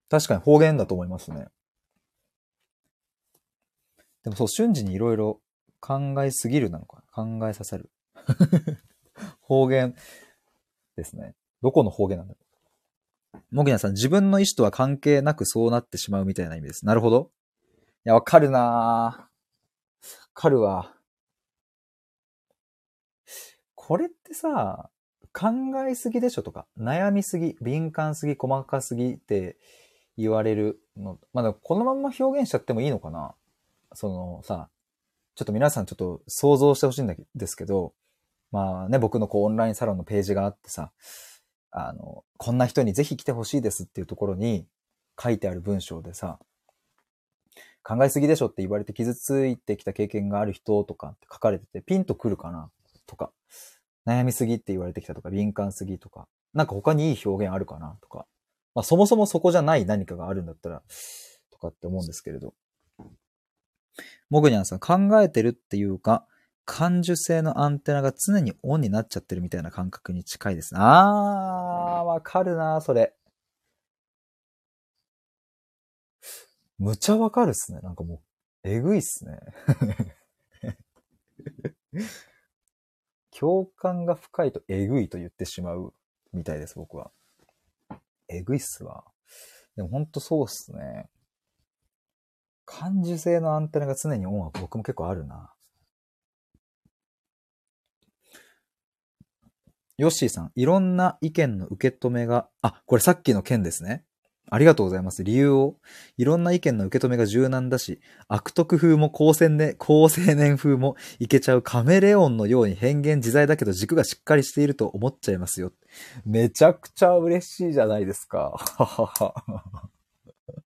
A: 確かに方言だと思いますね。でもそう、瞬時にいろいろ考えすぎるなのか。考え刺さる。<laughs> 方言ですね。どこの方言なんだろう。もぎなさん、自分の意思とは関係なくそうなってしまうみたいな意味です。なるほど。いや、わかるなぁ。わかるわ。これってさ、考えすぎでしょとか、悩みすぎ、敏感すぎ、細かすぎって言われるの。まあ、このまま表現しちゃってもいいのかなそのさ、ちょっと皆さんちょっと想像してほしいんですけど、まあね、僕のこうオンラインサロンのページがあってさ、あの、こんな人にぜひ来てほしいですっていうところに書いてある文章でさ、考えすぎでしょって言われて傷ついてきた経験がある人とかって書かれててピンとくるかな？とか、悩みすぎって言われてきたとか、敏感すぎとか、なんか他にいい表現あるかな？とか、まあそもそもそこじゃない何かがあるんだったら、とかって思うんですけれど。モグニャンさん、考えてるっていうか、感受性のアンテナが常にオンになっちゃってるみたいな感覚に近いですね。あー、わかるなそれ。むちゃわかるっすね。なんかもう、えぐいっすね。<laughs> 共感が深いとえぐいと言ってしまうみたいです、僕は。えぐいっすわ。でもほんとそうっすね。感受性のアンテナが常にオンは僕も結構あるな。ヨッシーさん、いろんな意見の受け止めが、あ、これさっきの件ですね。ありがとうございます。理由を。いろんな意見の受け止めが柔軟だし、悪徳風も高青年、高青年風もいけちゃうカメレオンのように変幻自在だけど軸がしっかりしていると思っちゃいますよ。めちゃくちゃ嬉しいじゃないですか。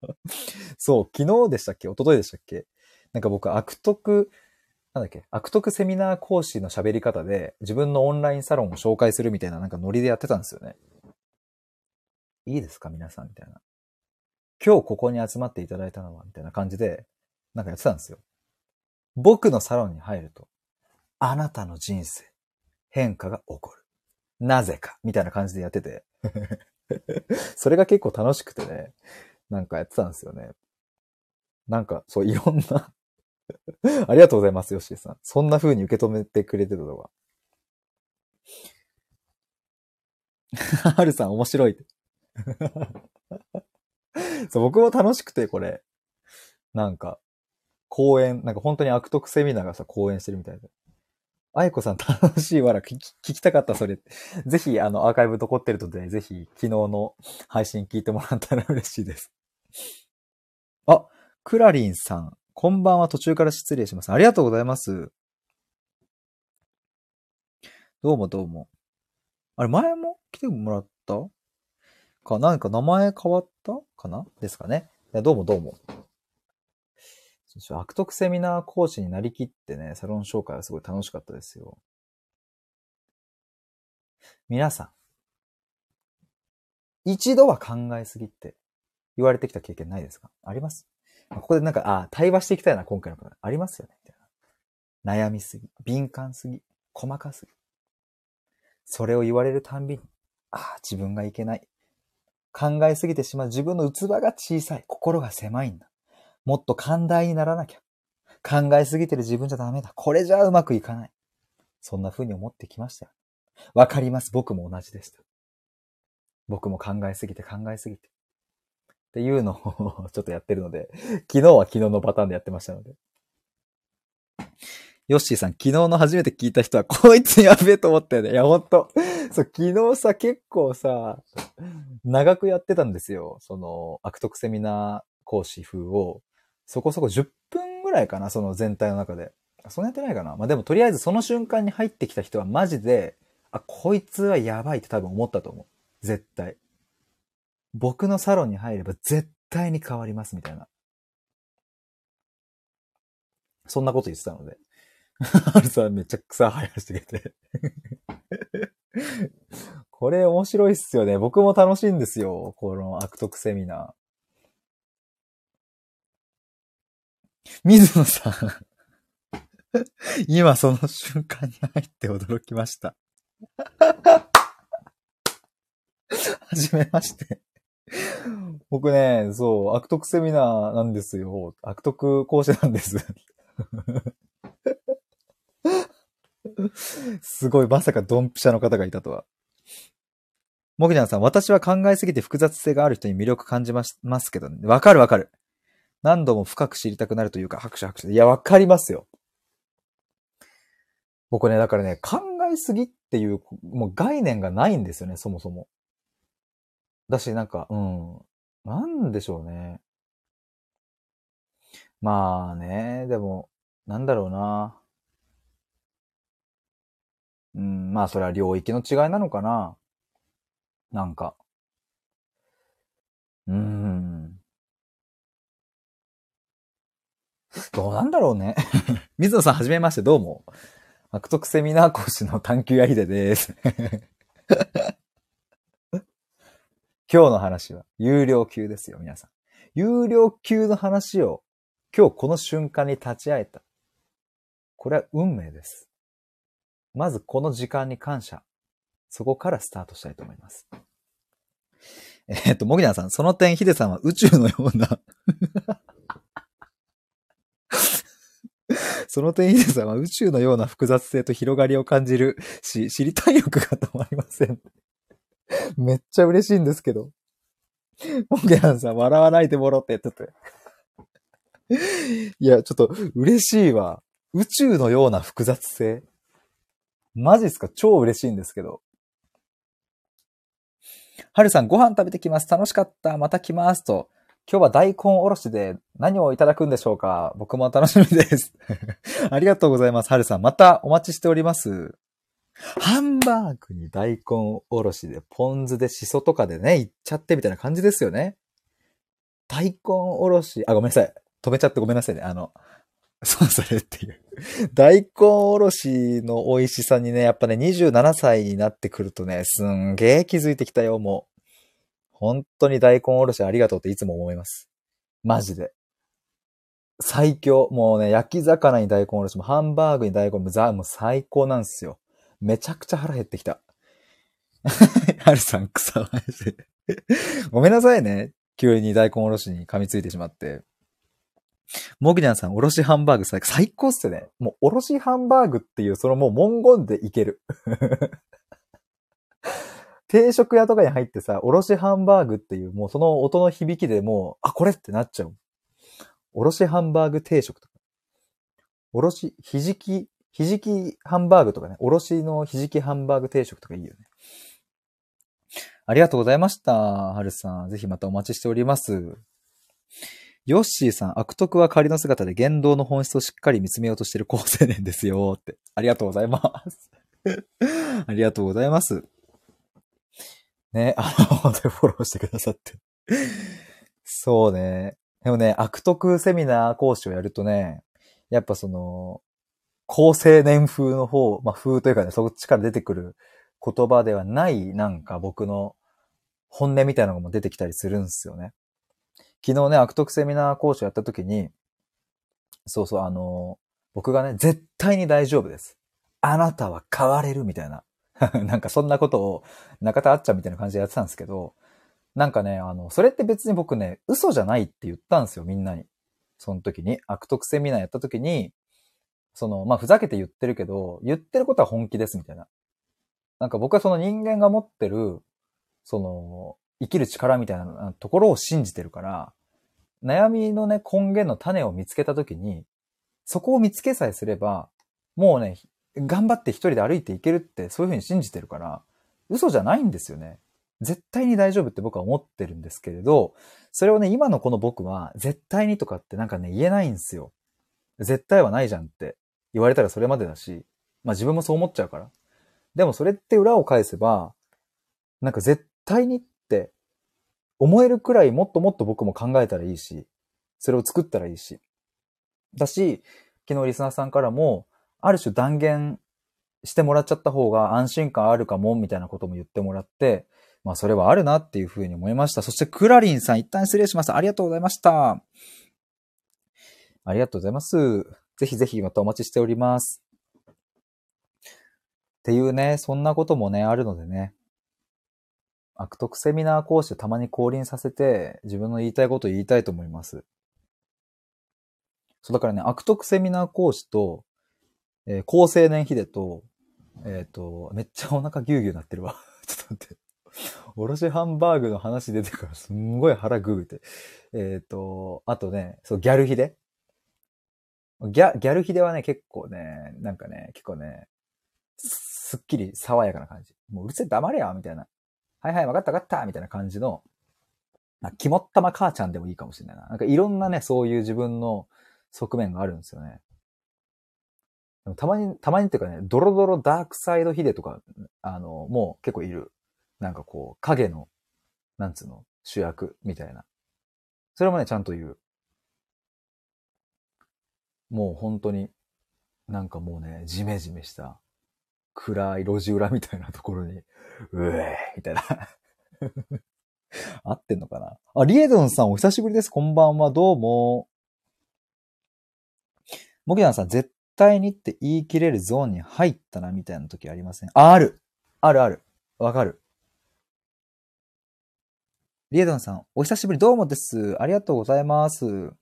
A: <laughs> そう、昨日でしたっけ？一昨日でしたっけ？なんか僕、悪徳、なんだっけ？悪徳セミナー講師の喋り方で自分のオンラインサロンを紹介するみたいななんかノリでやってたんですよね。いいですか？皆さんみたいな。今日ここに集まっていただいたのはみたいな感じで、なんかやってたんですよ。僕のサロンに入ると、あなたの人生、変化が起こる。なぜか？みたいな感じでやってて。<laughs> それが結構楽しくてね、なんかやってたんですよね。なんか、そう、いろんな <laughs> ありがとうございます、ヨッシーさん。そんな風に受け止めてくれてたのは。はるさん面白いって。そう、僕も楽しくて、これ。なんか、講演、なんか本当に悪徳セミナーがさ、講演してるみたいで。あいこさん楽しいわら、聞きたかった、それ。ぜひ、あの、アーカイブ残ってるので、ぜひ、昨日の配信聞いてもらったら嬉しいです。あ、クラリンさん。こんばんは、途中から失礼します。ありがとうございます。どうもどうも。あれ、前も来てもらった？か、なんか名前変わった？かな？ですかね。どうもどうも。悪徳セミナー講師になりきってね、サロン紹介はすごい楽しかったですよ。皆さん、一度は考えすぎって言われてきた経験ないですか？ありますここでなんか、あ対話していきたいな、今回のこと。ありますよねみたいな悩みすぎ、敏感すぎ、細かすぎ。それを言われるたんびに、あ、自分がいけない。考えすぎてしまう自分の器が小さい。心が狭いんだ。もっと寛大にならなきゃ。考えすぎてる自分じゃダメだ。これじゃうまくいかない。そんな風に思ってきましたよ。わかります。僕も同じでした。僕も考えすぎて考えすぎて。っていうのをちょっとやってるので、<laughs> 昨日は昨日のパターンでやってましたので。ヨッシーさん、昨日の初めて聞いた人は、こいつやべえと思ったよね。いや、ほんと。そう、昨日さ、結構さ、長くやってたんですよ。その、悪徳セミナー講師風を、そこそこ10分ぐらいかな、その全体の中で。そんなやってないかな。まあでもとりあえずその瞬間に入ってきた人はマジで、あ、こいつはやばいって多分思ったと思う。絶対。僕のサロンに入れば絶対に変わりますみたいな。そんなこと言ってたので。<laughs> ハルさんめっちゃ草生やしてきて <laughs> これ面白いっすよね。僕も楽しいんですよ。この悪徳セミナー。水野さん <laughs> 今その瞬間に入って驚きました。はじめまして僕ね、そう、悪徳セミナーなんですよ。悪徳講師なんです <laughs> すごい、まさかドンピシャの方がいたとは。もぎちゃんさん、私は考えすぎて複雑性がある人に魅力感じますますけどね。わかるわかる。何度も深く知りたくなるというか、拍手拍手。いや、わかりますよ。僕ね、だからね、考えすぎっていう、もう概念がないんですよね、そもそも。だし、なんか、うん。なんでしょうね。まあね、でも、なんだろうな。うん、まあそれは領域の違いなのかな。なんか。うーん。どうなんだろうね。<laughs> 水野さんはじめまして、どうも。悪徳セミナー講師の探求やひでです。今日の話は有料級ですよ、皆さん。有料級の話を今日この瞬間に立ち会えた。これは運命です。まずこの時間に感謝。そこからスタートしたいと思います。えっと、もぎなさん、その点、ヒデさんは宇宙のような <laughs> その点、ヒデさんは宇宙のような複雑性と広がりを感じるし、知りたい欲が止まりません。<laughs> めっちゃ嬉しいんですけど。モンゲランさん、笑わないでもろって言ってて。<laughs> いや、ちょっと嬉しいわ。宇宙のような複雑性。マジっすか？超嬉しいんですけど。はるさん、ご飯食べてきます。楽しかった。また来ます。と。今日は大根おろしで何をいただくんでしょうか？僕も楽しみです。<laughs> ありがとうございます。はるさん、またお待ちしております。ハンバーグに大根おろしで、ポン酢でシソとかでね、いっちゃってみたいな感じですよね。大根おろし、あ、ごめんなさい。止めちゃってごめんなさいね。あの、<laughs> そう、それっていう。大根おろしの美味しさにね、やっぱね、27歳になってくるとね、すんげえ気づいてきたよ、もう。本当に大根おろしありがとうっていつも思います。マジで。最強。もうね、焼き魚に大根おろしも、ハンバーグに大根も、ザ、も最高なんですよ。めちゃくちゃ腹減ってきた。<laughs> はるさん、草生えて。<laughs> ごめんなさいね。急に大根おろしに噛みついてしまって。モギニャンさん、おろしハンバーグ最最高っすよね。もう、おろしハンバーグっていう、そのもう文言でいける。<laughs> 定食屋とかに入ってさ、おろしハンバーグっていう、もうその音の響きでもう、あ、これってなっちゃう。おろしハンバーグ定食とか。おろし、ひじき、ひじきハンバーグとかね、おろしのひじきハンバーグ定食とかいいよね。ありがとうございました。はるさん。ぜひまたお待ちしております。ヨッシーさん、悪徳は仮の姿で言動の本質をしっかり見つめようとしてる高青年ですよ。って。ありがとうございます。<laughs> ありがとうございます。ね、あの、フォローしてくださって。そうね。でもね、悪徳セミナー講師をやるとね、やっぱその、高青年風の方、まあ風というかね、そっちから出てくる言葉ではない、なんか僕の本音みたいなのも出てきたりするんですよね。昨日ね、悪徳セミナー講師やった時に、そうそう、あの、僕がね、絶対に大丈夫です。あなたは変われるみたいな。<laughs> なんかそんなことを中田あっちゃんみたいな感じでやってたんですけど、なんかね、あの、それって別に僕ね、嘘じゃないって言ったんですよ、みんなに。その時に。悪徳セミナーやった時に、その、まあ、ふざけて言ってるけど、言ってることは本気ですみたいな。なんか僕はその人間が持ってる、その、生きる力みたいなところを信じてるから、悩みのね、根源の種を見つけたときに、そこを見つけさえすれば、もうね、頑張って一人で歩いていけるって、そういうふうに信じてるから、嘘じゃないんですよね。絶対に大丈夫って僕は思ってるんですけれど、それをね、今のこの僕は、絶対にとかってなんかね、言えないんですよ。絶対はないじゃんって言われたらそれまでだし、まあ自分もそう思っちゃうから。でもそれって裏を返せば、なんか絶対にって思えるくらいもっともっと僕も考えたらいいし、それを作ったらいいし。だし、昨日リスナーさんからも、ある種断言してもらっちゃった方が安心感あるかも、みたいなことも言ってもらって、まあそれはあるなっていうふうに思いました。そしてクラリンさん一旦失礼します。ありがとうございました。ありがとうございます。ぜひぜひまたお待ちしております。っていうね、そんなこともね、あるのでね。悪徳セミナー講師たまに降臨させて、自分の言いたいこと言いたいと思います。そう、だからね、悪徳セミナー講師と、えー、高青年ヒデと、えっ、ー、と、めっちゃお腹ギューギューなってるわ。<laughs> ちょっと待って。おろしハンバーグの話出てからすんごい腹グーって。えっ、ー、と、あとね、そう、ギャルヒデギャ、ギャルヒデはね、結構ね、なんかね、結構ね、すっきり爽やかな感じ。もううるせえ黙れよみたいな。はいはい、わかったわかったみたいな感じの、まあ、肝っ玉母ちゃんでもいいかもしれないな。なんかいろんなね、そういう自分の側面があるんですよね。でもたまに、たまにっていうかね、ドロドロダークサイドヒデとか、あの、もう結構いる。なんかこう、影の、なんつうの、主役みたいな。それもね、ちゃんと言う。もう本当に、なんかもうね、ジメジメした暗い路地裏みたいなところに、うえーみたいな <laughs> 合ってんのかな？あ、リエドンさんお久しぶりです。こんばんは。どうも。モキナンさん、絶対にって言い切れるゾーンに入ったな、みたいな時ありません？あ、ある。あるある。わかる。リエドンさん、お久しぶり、どうもです。ありがとうございます。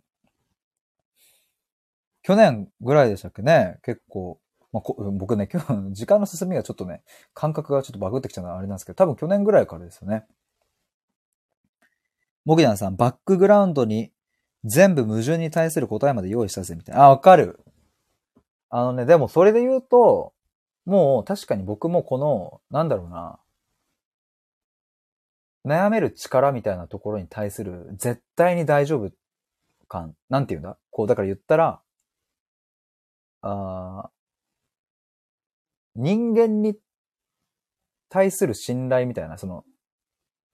A: 去年ぐらいでしたっけね結構、まあ、<laughs> 僕ね、今日、時間の進みがちょっとね、感覚がちょっとバグってきたのはあれなんですけど、多分去年ぐらいからですよね。モギダンさん、バックグラウンドに全部矛盾に対する答えまで用意したぜ、みたいな。あ、わかる。あのね、でもそれで言うと、もう確かに僕もこの、なんだろうな、悩める力みたいなところに対する絶対に大丈夫感、なんて言うんだ？こう、だから言ったら、あ人間に対する信頼みたいな、その、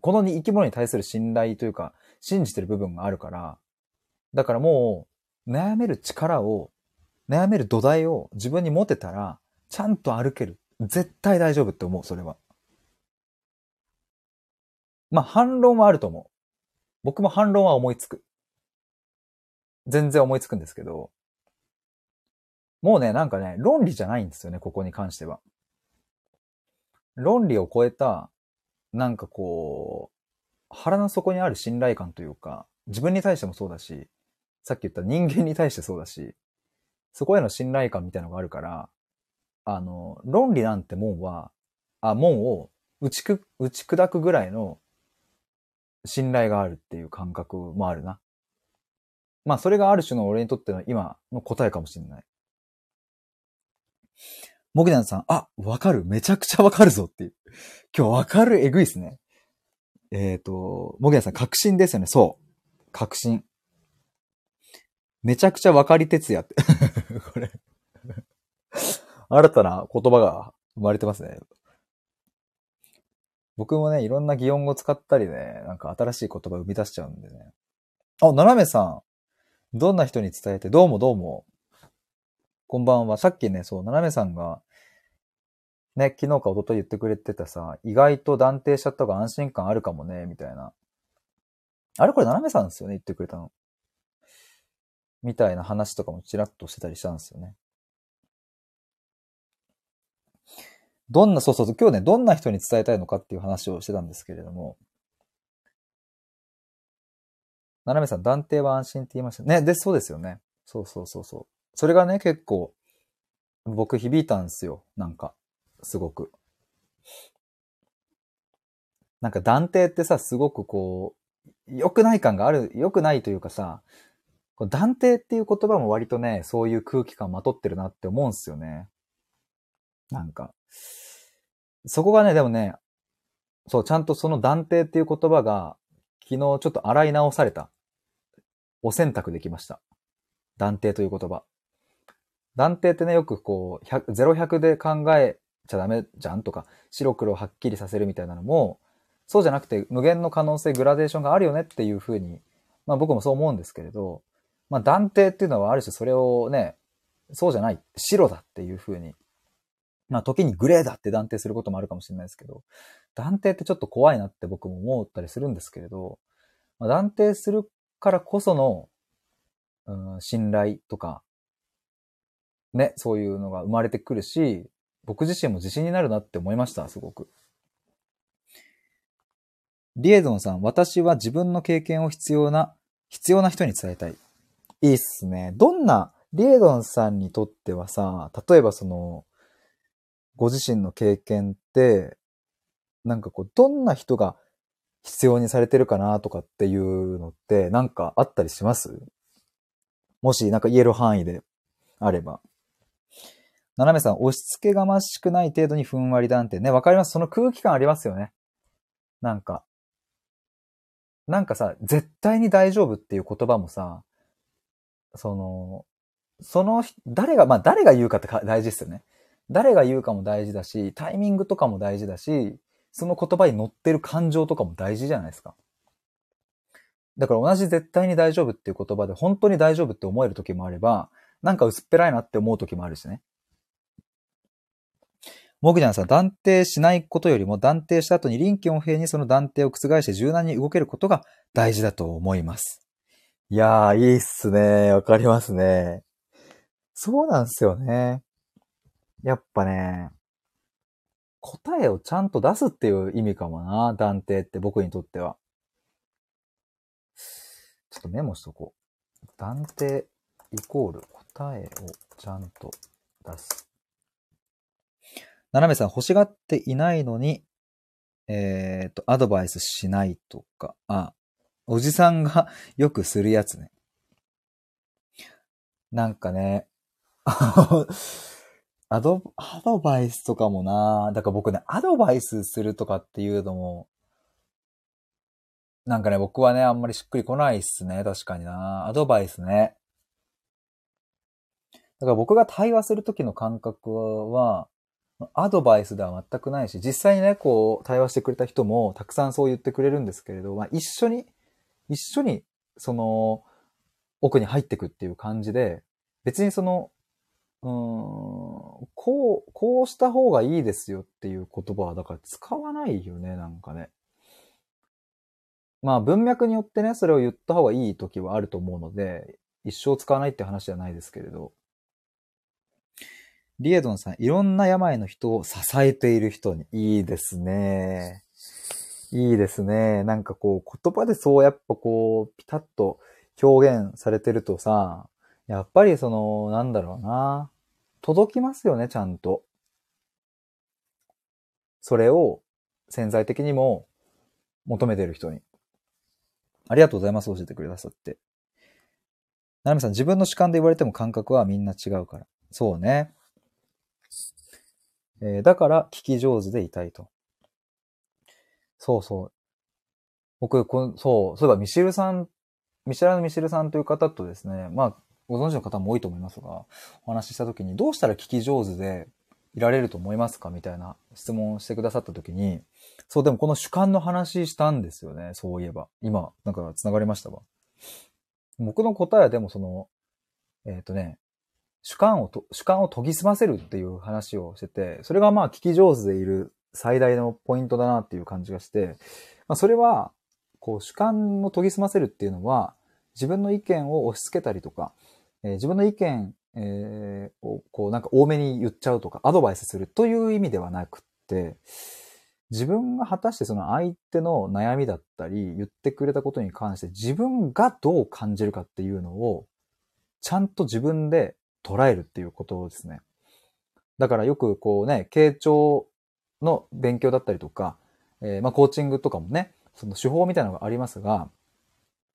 A: この生き物に対する信頼というか、信じてる部分があるから、だからもう、悩める力を、悩める土台を自分に持てたら、ちゃんと歩ける。絶対大丈夫って思う、それは。まあ、反論はあると思う。僕も反論は思いつく。全然思いつくんですけど、もうね、なんかね、論理じゃないんですよね、ここに関しては。論理を超えた、なんかこう、腹の底にある信頼感というか、自分に対してもそうだし、さっき言った人間に対してそうだし、そこへの信頼感みたいのがあるから、あの、論理なんてもんは、あ、もんを打ちく、打ち砕くぐらいの信頼があるっていう感覚もあるな。まあ、それがある種の俺にとっての今の答えかもしれない。モギナンさん、あ、わかる。めちゃくちゃわかるぞっていう。今日わかるえぐいっすね。えっ、ー、と、モギナンさん、確信ですよね。そう。確信。めちゃくちゃわかり哲也って。<laughs> これ新たな言葉が生まれてますね。僕もね、いろんな擬音語使ったりね、なんか新しい言葉生み出しちゃうんでね。あ、斜めさん。どんな人に伝えて、どうもどうも。こんばんは。さっきね、そう、ななめさんが、ね、昨日か一昨日言ってくれてたさ、意外と断定しちゃった方が安心感あるかもね、みたいな。あれこれななめさんですよね、言ってくれたの。みたいな話とかもちらっとしてたりしたんですよね。どんな、そうそう、今日ね、どんな人に伝えたいのかっていう話をしてたんですけれども、ななめさん、断定は安心って言いましたね。で、そうですよね。そうそうそうそう。それがね、結構、僕響いたんですよ。なんか、すごく。なんか断定ってさ、すごくこう、良くない感がある、良くないというかさ、断定っていう言葉も割とね、そういう空気感まとってるなって思うんすよね。なんか。そこがね、でもね、そう、ちゃんとその断定っていう言葉が、昨日ちょっと洗い直された。お選択できました。断定という言葉。断定ってね、よくこう、0、100で考えちゃダメじゃんとか、白黒はっきりさせるみたいなのも、そうじゃなくて無限の可能性、グラデーションがあるよねっていうふうに、まあ僕もそう思うんですけれど、まあ断定っていうのはある種それをね、そうじゃない、白だっていうふうに、まあ時にグレーだって断定することもあるかもしれないですけど、断定ってちょっと怖いなって僕も思ったりするんですけれど、まあ、断定するからこその、うん、信頼とか、ね、そういうのが生まれてくるし、僕自身も自信になるなって思いました、すごく。リエゾンさん、私は自分の経験を必要な、必要な人に伝えたい。いいっすね。どんな、リエゾンさんにとってはさ、例えばその、ご自身の経験って、なんかこう、どんな人が必要にされてるかなとかっていうのって、なんかあったりします？もし、なんか言える範囲であれば。斜めさん、押し付けがましくない程度にふんわり断定ね。わかります？その空気感ありますよね。なんか。なんかさ、絶対に大丈夫っていう言葉もさ、その、その、誰が、まあ誰が言うかって大事ですよね。誰が言うかも大事だし、タイミングとかも大事だし、その言葉に乗ってる感情とかも大事じゃないですか。だから同じ絶対に大丈夫っていう言葉で本当に大丈夫って思える時もあれば、なんか薄っぺらいなって思う時もあるしね。モグジャンさん、断定しないことよりも断定した後に臨機応変にその断定を覆して柔軟に動けることが大事だと思います。いやー、いいっすね。わかりますね。そうなんすよね。やっぱね、答えをちゃんと出すっていう意味かもな、断定って僕にとっては。ちょっとメモしとこう。断定イコール答えをちゃんと出す。斜めさん欲しがっていないのに、えっ、ー、と、アドバイスしないとか、あ、おじさんがよくするやつね。なんかね、<laughs> アド、アドバイスとかもなだから僕ね、アドバイスするとかっていうのも、なんかね、僕はね、あんまりしっくりこないっすね。確かになアドバイスね。だから僕が対話するときの感覚は、アドバイスでは全くないし、実際にね、こう、対話してくれた人もたくさんそう言ってくれるんですけれど、まあ、一緒に、一緒に、その、奥に入ってくっていう感じで、別にその、うん、こう、こうした方がいいですよっていう言葉は、だから使わないよね、なんかね。まあ文脈によってね、それを言った方がいい時はあると思うので、一生使わないって話じゃないですけれど。リエドンさん、いろんな病の人を支えている人に。いいですね。いいですね。なんかこう、言葉でそうやっぱこう、ピタッと表現されてるとさ、やっぱりその、なんだろうな。届きますよね、ちゃんと。それを潜在的にも求めてる人に。ありがとうございます、教えてくださって。ななみさん、自分の主観で言われても感覚はみんな違うから。そうね。えー、だから聞き上手でいたいと。そうそう。僕、こそう、そういえばミシルさん、ミシェラのミシルさんという方とですね、まあ、ご存知の方も多いと思いますが、お話しした時に、どうしたら聞き上手でいられると思いますかみたいな質問をしてくださった時に、そう、でもこの主観の話したんですよね、そういえば。今、なんか繋がりましたわ。僕の答えはでもその、えっ、ー、とね、主観をと、主観を研ぎ澄ませるっていう話をしてて、それがまあ聞き上手でいる最大のポイントだなっていう感じがして、まあそれは、こう主観を研ぎ澄ませるっていうのは、自分の意見を押し付けたりとか、えー、自分の意見、えー、をこうなんか多めに言っちゃうとか、アドバイスするという意味ではなくって、自分が果たしてその相手の悩みだったり、言ってくれたことに関して自分がどう感じるかっていうのを、ちゃんと自分で捉えるっていうことですね。だからよくこうね、傾聴の勉強だったりとか、えー、まあコーチングとかもね、その手法みたいなのがありますが、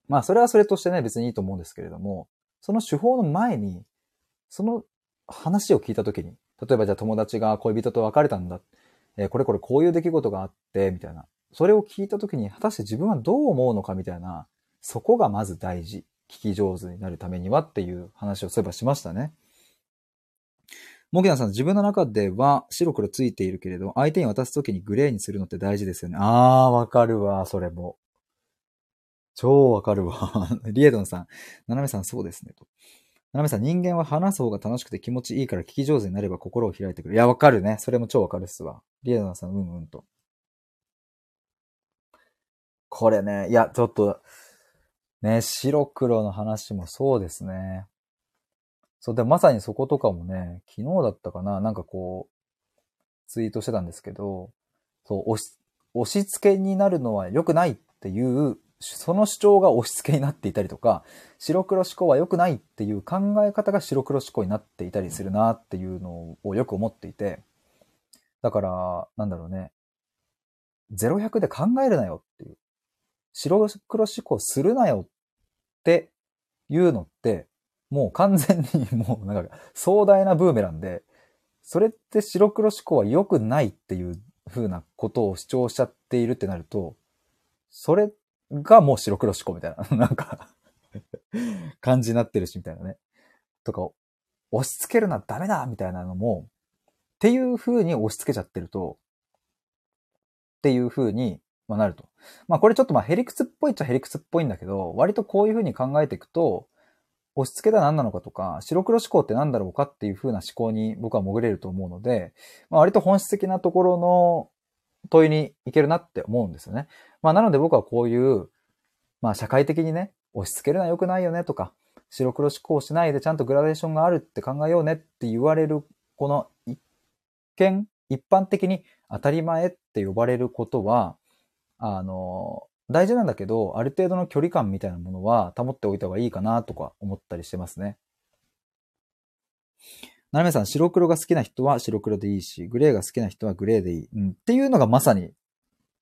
A: まあそれはそれとしてね、別にいいと思うんですけれども、その手法の前に、その話を聞いたときに、例えばじゃあ友達が恋人と別れたんだ。えー、これこれこういう出来事があって、みたいな。それを聞いたときに、果たして自分はどう思うのかみたいな、そこがまず大事。聞き上手になるためにはっていう話をそういえばしましたね。モキナさん、自分の中では白黒ついているけれど、相手に渡すときにグレーにするのって大事ですよね。あー、わかるわ、それも。超わかるわ。<laughs> リエドンさん、ナナメさん、そうですね。と。ナナメさん、人間は話す方が楽しくて気持ちいいから聞き上手になれば心を開いてくる。いや、わかるね。それも超わかるっすわ。リエドンさん、うんうんと。これね、いや、ちょっと、ね、白黒の話もそうですね。そう、で、まさにそことかもね、昨日だったかな、なんかこう、ツイートしてたんですけど、そう、押し、押し付けになるのは良くないっていう、その主張が押し付けになっていたりとか、白黒思考は良くないっていう考え方が白黒思考になっていたりするなっていうのをよく思っていて、だから、なんだろうね、0100で考えるなよっていう、白黒思考するなよっていうのって、もう完全にもうなんか壮大なブーメランで、それって白黒思考は良くないっていう風なことを主張しちゃっているってなると、それがもう白黒思考みたいな、<laughs> なんか感じになってるしみたいなね。とか、押し付けるなダメだみたいなのも、っていう風に押し付けちゃってると、っていう風に、なると。まあこれちょっとまあヘリクツっぽいっちゃヘリクツっぽいんだけど、割とこういう風に考えていくと、押し付けは何なのかとか、白黒思考って何だろうかっていう風な思考に僕は潜れると思うので、まあ、割と本質的なところの問いにいけるなって思うんですよね。まあなので僕はこういう、まあ社会的にね、押し付けるのは良くないよねとか、白黒思考しないでちゃんとグラデーションがあるって考えようねって言われる、この一見、一般的に当たり前って呼ばれることは、あの、大事なんだけど、ある程度の距離感みたいなものは保っておいた方がいいかなとか思ったりしてますね。ななめさん、白黒が好きな人は白黒でいいし、グレーが好きな人はグレーでいい。うん、っていうのがまさに、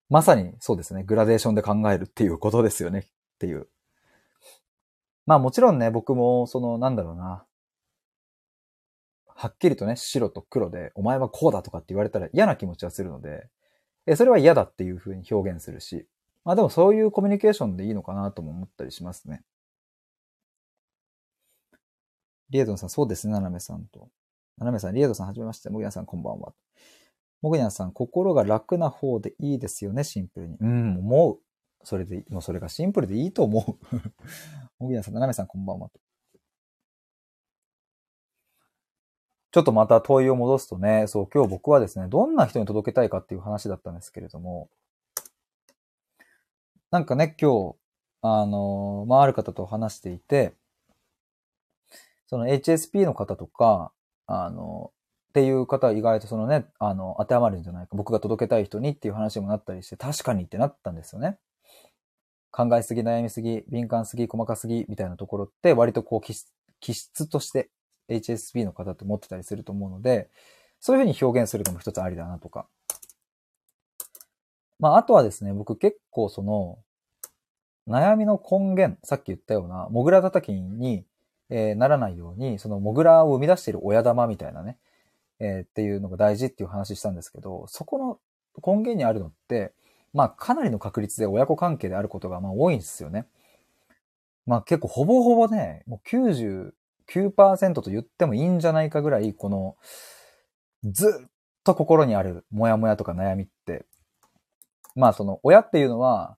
A: まさにそうですね。グラデーションで考えるっていうことですよね。っていう。まあもちろんね、僕も、その、なんだろうな。はっきりとね、白と黒で、お前はこうだとかって言われたら嫌な気持ちはするので、えそれは嫌だっていう風に表現するし、まあでもそういうコミュニケーションでいいのかなとも思ったりしますね。リエドンさん、そうですね、ナナメさんと。ナナメさん、リエドンさん、はじめまして。モギナさん、こんばんは。モギナさん、心が楽な方でいいですよね、シンプルに。うん、思う。それで、もうそれがシンプルでいいと思う。<laughs> モギナさん、ナナメさん、こんばんは。ちょっとまた問いを戻すとね、そう、今日僕はですね、どんな人に届けたいかっていう話だったんですけれども、なんかね、今日、あの、まあ、ある方と話していて、その HSP の方とか、あの、っていう方は意外とそのね、あの、当てはまるんじゃないか。僕が届けたい人にっていう話にもなったりして、確かにってなったんですよね。考えすぎ、悩みすぎ、敏感すぎ、細かすぎ、みたいなところって割とこう気質として HSP の方って持ってたりすると思うので、そういうふうに表現するのも一つありだなとかまあ、あとはですね、僕結構その、悩みの根源、さっき言ったような、モグラ叩きに、えー、ならないように、そのモグラを生み出している親玉みたいなね、えー、っていうのが大事っていう話したんですけど、そこの根源にあるのって、まあ、かなりの確率で親子関係であることが、まあ、多いんですよね。まあ、結構ほぼほぼね、もう99%と言ってもいいんじゃないかぐらい、この、ずっと心にあるモヤモヤとか悩みってまあその親っていうのは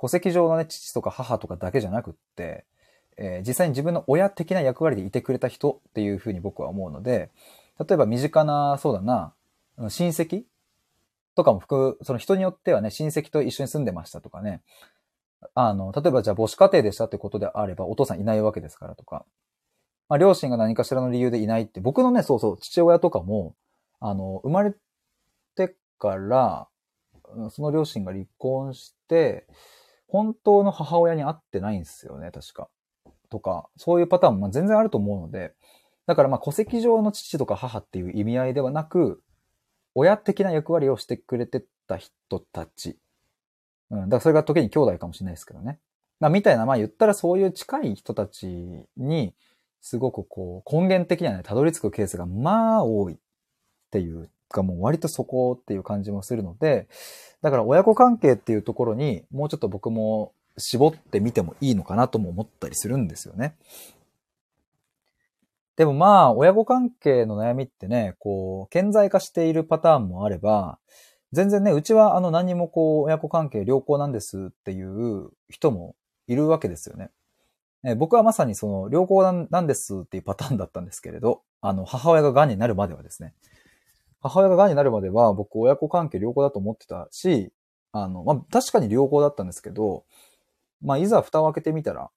A: 戸籍上のね、父とか母とかだけじゃなくって、えー、実際に自分の親的な役割でいてくれた人っていうふうに僕は思うので、例えば身近な、そうだな、親戚とかも含むその人によってはね、親戚と一緒に住んでましたとかね、あの、例えばじゃあ母子家庭でしたってことであれば、お父さんいないわけですからとか、まあ、両親が何かしらの理由でいないって、僕のね、そうそう、父親とかも、あの、生まれてから、その両親が離婚して、本当の母親に会ってないんですよね、確か。とか、そういうパターンも全然あると思うので、だからまあ戸籍上の父とか母っていう意味合いではなく、親的な役割をしてくれてた人たち。うん、だからそれが時に兄弟かもしれないですけどね。まあ、みたいな、まあ言ったらそういう近い人たちに、すごくこう、根源的にはね、たどり着くケースがまあ多いっていうがもう割とそこっていう感じもするので、だから親子関係っていうところにもうちょっと僕も絞ってみてもいいのかなとも思ったりするんですよね。でもまあ、親子関係の悩みってね、こう、顕在化しているパターンもあれば、全然ね、うちはあの何もこう、親子関係良好なんですっていう人もいるわけですよね。え僕はまさにその良好なんですっていうパターンだったんですけれど、あの、母親が癌になるまではですね。母親が癌になるまでは僕親子関係良好だと思ってたし、あの、まあ、確かに良好だったんですけど、まあ、いざ蓋を開けてみたら、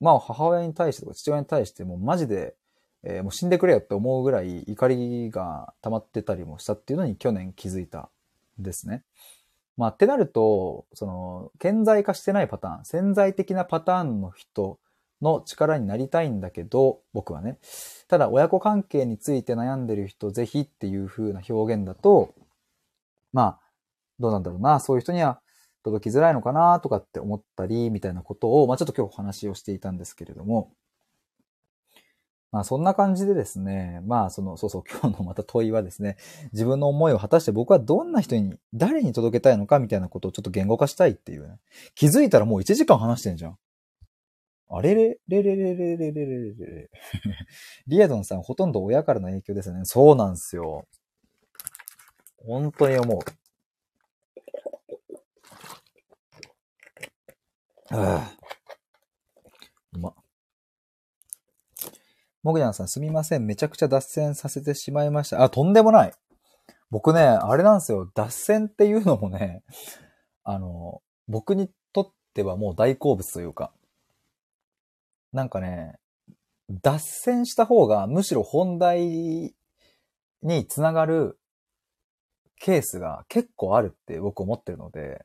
A: まあ、母親に対してとか父親に対してもうマジで、えー、もう死んでくれよって思うぐらい怒りが溜まってたりもしたっていうのに去年気づいたんですね。まあ、ってなると、その、顕在化してないパターン、潜在的なパターンの人の力になりたいんだけど、僕はね。ただ、親子関係について悩んでる人、ぜひっていう風な表現だと、まあ、どうなんだろうな、そういう人には届きづらいのかなとかって思ったり、みたいなことを、まあちょっと今日お話をしていたんですけれども、まあそんな感じでですね、まあその、そうそう、今日のまた問いはですね、自分の思いを果たして僕はどんな人に、誰に届けたいのかみたいなことをちょっと言語化したいっていうね。気づいたらもう1時間話してんじゃん。あれれれれれれれれれれれ。リエドンさん、ほとんど親からの影響ですよね。そうなんですよ。本当に思う。ああ。うま。もぐにゃんさんすみません。めちゃくちゃ脱線させてしまいました。あ、とんでもない。僕ね、あれなんですよ。脱線っていうのもね、あの、僕にとってはもう大好物というか、なんかね、脱線した方がむしろ本題につながるケースが結構あるって僕思ってるので、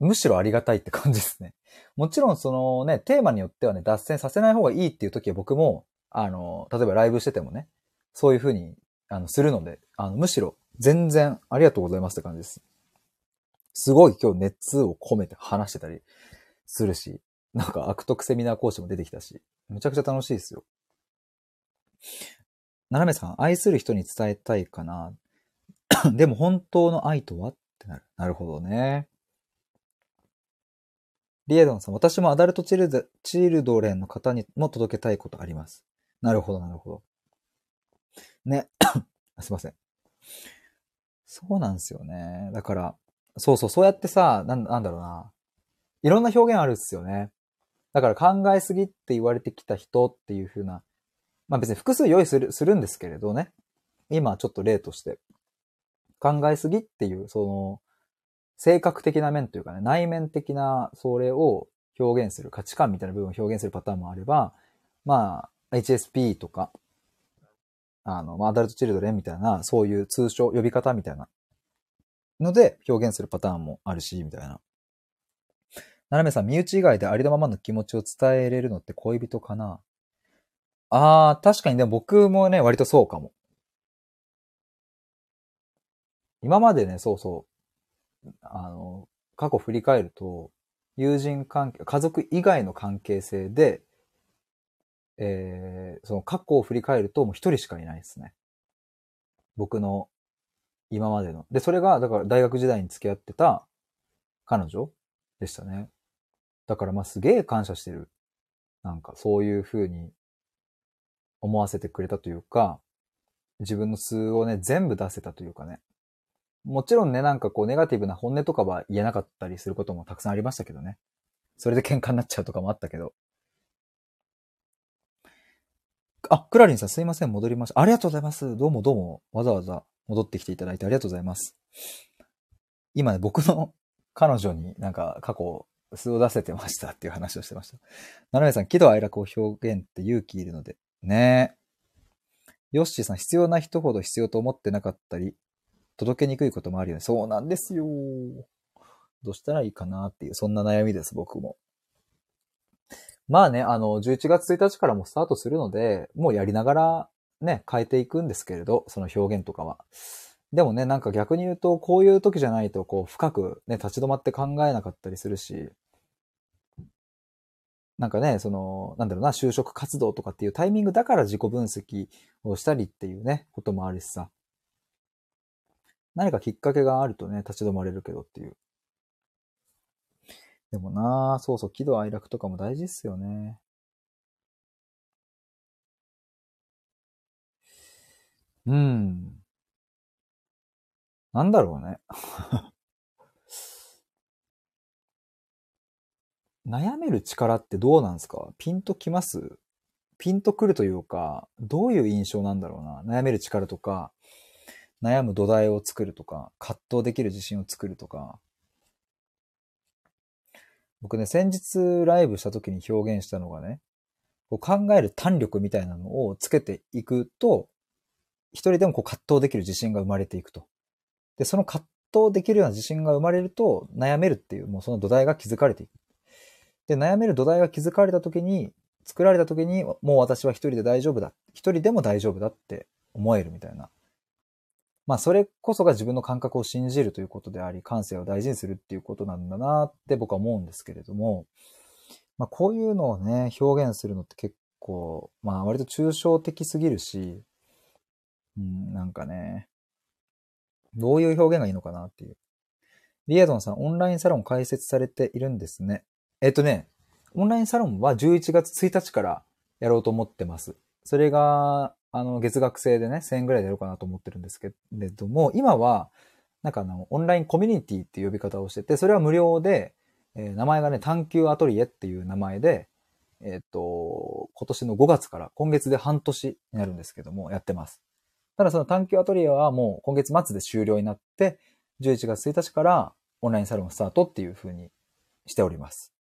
A: むしろありがたいって感じですね。もちろんそのね、テーマによってはね、脱線させない方がいいっていう時は僕も、あの、例えばライブしててもね、そういう風に、あの、するので、あの、むしろ全然ありがとうございますって感じです。すごい今日熱を込めて話してたりするし、なんか悪徳セミナー講師も出てきたし、めちゃくちゃ楽しいですよ。ななめさん、愛する人に伝えたいかな。<coughs> でも本当の愛とはってなる。なるほどね。リエドンさん、私もアダルトチルドチルドレンの方にも届けたいことあります。なるほど、なるほど。ね。<coughs> すいません。そうなんですよね。だから、そうそう、そうやってさ、なんなんだろうな。いろんな表現あるっすよね。だから考えすぎって言われてきた人っていう風な、まあ別に複数用意する、するんですけれどね。今ちょっと例として。考えすぎっていう、その、性格的な面というかね、内面的なそれを表現する、価値観みたいな部分を表現するパターンもあれば、まあ、HSP とか、あの、ま、アダルトチルドレンみたいな、そういう通称、呼び方みたいなので表現するパターンもあるし、みたいな。ななめさん、身内以外でありのままの気持ちを伝えれるのって恋人かな？あー、確かにでも僕もね、割とそうかも。今までね、そうそう。あの、過去振り返ると、友人関係、家族以外の関係性で、えー、その過去を振り返るともう一人しかいないですね。僕の今までの。で、それが、だから大学時代に付き合ってた彼女でしたね。だからまあすげえ感謝してる。なんかそういう風に思わせてくれたというか、自分の素をね、全部出せたというかね。もちろんね、なんかこう、ネガティブな本音とかは言えなかったりすることもたくさんありましたけどね。それで喧嘩になっちゃうとかもあったけど。あ、クラリンさんすいません、戻りました。ありがとうございます。どうもどうも、わざわざ戻ってきていただいてありがとうございます。今ね、僕の彼女になんか過去、素を出せてましたっていう話をしてました。ななめさん、喜怒哀楽を表現って勇気いるので。ねえ。ヨッシーさん、必要な人ほど必要と思ってなかったり、届けにくいこともあるよね。そうなんですよ。どうしたらいいかなっていう、そんな悩みです、僕も。まあね、あの、11月1日からもスタートするので、もうやりながらね、変えていくんですけれど、その表現とかは。でもね、なんか逆に言うと、こういう時じゃないと、こう、深くね、立ち止まって考えなかったりするし、なんかね、その、なんだろうな、就職活動とかっていうタイミングだから自己分析をしたりっていうね、こともあるしさ。何かきっかけがあるとね、立ち止まれるけどっていう。でもなそうそう、喜怒哀楽とかも大事っすよね。うん。なんだろうね。悩める力ってどうなんですか？ピンときます？ピンとくるというか、どういう印象なんだろうな？悩める力とか、悩む土台を作るとか、葛藤できる自信を作るとか。僕ね、先日ライブした時に表現したのがね、こう考える胆力みたいなのをつけていくと、一人でもこう葛藤できる自信が生まれていくと。で、その葛藤できるような自信が生まれると、悩めるっていう、もうその土台が築かれていく。で、悩める土台が築かれた時に、作られた時に、もう私は一人で大丈夫だ。一人でも大丈夫だって思えるみたいな。まあ、それこそが自分の感覚を信じるということであり、感性を大事にするっていうことなんだなって僕は思うんですけれども、まあ、こういうのをね、表現するのって結構、まあ、割と抽象的すぎるし、うん、なんかね、どういう表現がいいのかなっていう。リエドンさん、オンラインサロン開設されているんですね。えっとね、オンラインサロンは11月1日からやろうと思ってます。それが、あの、月額制でね、1000円ぐらいでやろうかなと思ってるんですけれども、今は、なんかあの、オンラインコミュニティっていう呼び方をしてて、それは無料で、えー、名前がね、探求アトリエっていう名前で、えっ、と、今年の5月から、今月で半年になるんですけども、やってます。ただその探求アトリエはもう今月末で終了になって、11月1日からオンラインサロンスタートっていう風にしております。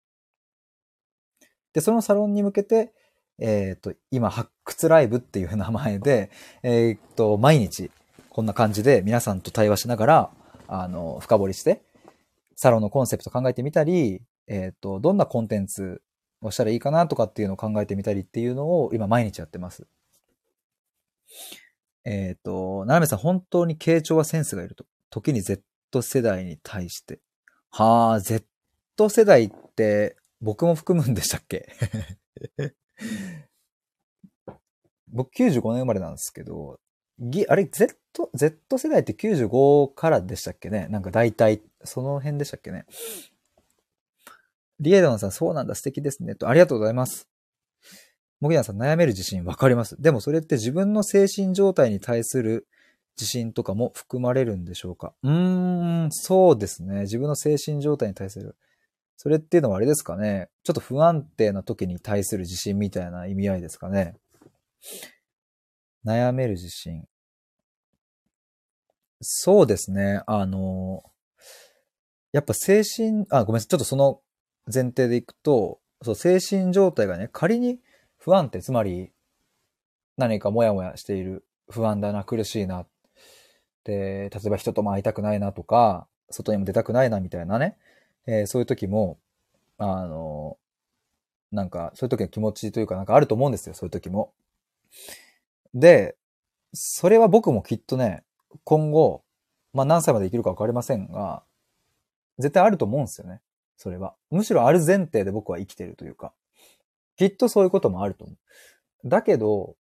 A: で、そのサロンに向けて、えっ、ー、と、今、発掘ライブっていう名前で、えっ、ー、と、毎日、こんな感じで皆さんと対話しながら、あの、深掘りして、サロンのコンセプト考えてみたり、えっ、ー、と、どんなコンテンツをしたらいいかなとかっていうのを考えてみたりっていうのを今毎日やってます。えっ、ー、と、ななめさん、本当に傾聴はセンスがいると。時に Z 世代に対して。はあ、Z 世代って僕も含むんでしたっけ？<laughs> 僕95年生まれなんですけど、ぎあれ、Z、Z 世代って95からでしたっけね？なんか大体、その辺でしたっけね？リエドンさん、そうなんだ、素敵ですね。と、ありがとうございます。モギナさん、悩める自信わかります。でもそれって自分の精神状態に対する自信とかも含まれるんでしょうか？うーん、そうですね。自分の精神状態に対する。それっていうのはあれですかね。ちょっと不安定な時に対する自信みたいな意味合いですかね。悩める自信。そうですね。あの、やっぱ精神、あ、ごめんなさい。ちょっとその前提でいくと、そう、精神状態がね、仮に不安定、つまり何かモヤモヤしている、不安だな、苦しいな。で、例えば人とも会いたくないなとか、外にも出たくないなみたいなね、えー、そういう時も、あの、なんか、そういう時の気持ちというかなんかあると思うんですよ、そういう時も。で、それは僕もきっとね、今後、まあ何歳まで生きるかわかりませんが、絶対あると思うんですよね。それは。むしろある前提で僕は生きてるというか。きっとそういうこともあると思う。だけど、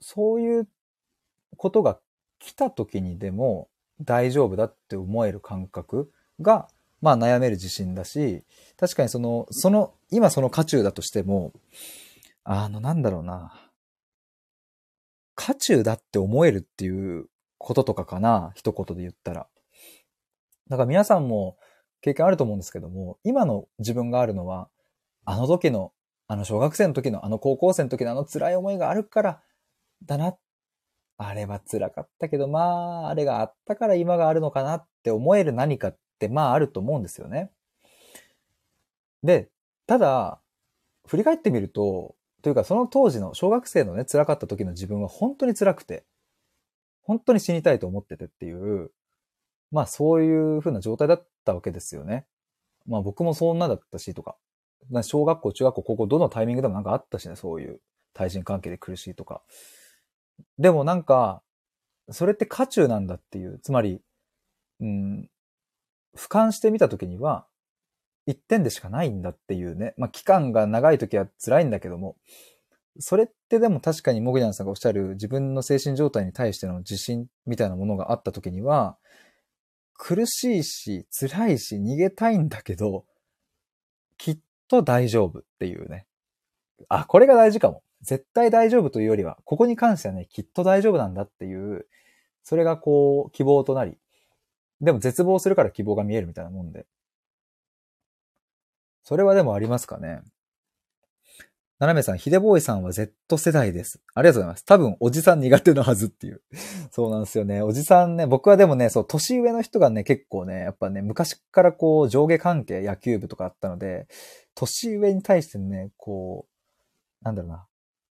A: そういうことが来た時にでも大丈夫だって思える感覚が、まあ悩める自信だし、確かにその、その、今その渦中だとしても、あの、なんだろうな。渦中だって思えるっていうこととかかな、一言で言ったら。だから皆さんも経験あると思うんですけども、今の自分があるのは、あの時の、あの小学生の時の、あの高校生の時のあの辛い思いがあるから、だな。あれは辛かったけど、まあ、あれがあったから今があるのかなって思える何かっって、まああると思うんですよね。で、ただ、振り返ってみると、というかその当時の小学生のね、辛かった時の自分は本当に辛くて、本当に死にたいと思っててっていう、まあそういう風な状態だったわけですよね。まあ僕もそんなだったしとか。小学校、中学校、高校、どのタイミングでもなんかあったしね、そういう対人関係で苦しいとか。でもなんか、それって渦中なんだっていう、つまり、うん、俯瞰してみたときには、一点でしかないんだっていうね。まあ期間が長いときは辛いんだけども、それってでも確かにモグジャンさんがおっしゃる自分の精神状態に対しての自信みたいなものがあったときには、苦しいし、辛いし、逃げたいんだけど、きっと大丈夫っていうね。あ、これが大事かも。絶対大丈夫というよりは、ここに関してはね、きっと大丈夫なんだっていう、それがこう、希望となり、でも絶望するから希望が見えるみたいなもんで。それはでもありますかね。ななめさん、ひでぼーいさんは Z 世代です。ありがとうございます。多分、おじさん苦手なはずっていう。そうなんですよね。おじさんね、僕はでもね、そう、年上の人がね、結構ね、やっぱね、昔からこう、上下関係、野球部とかあったので、年上に対してね、こう、なんだろうな。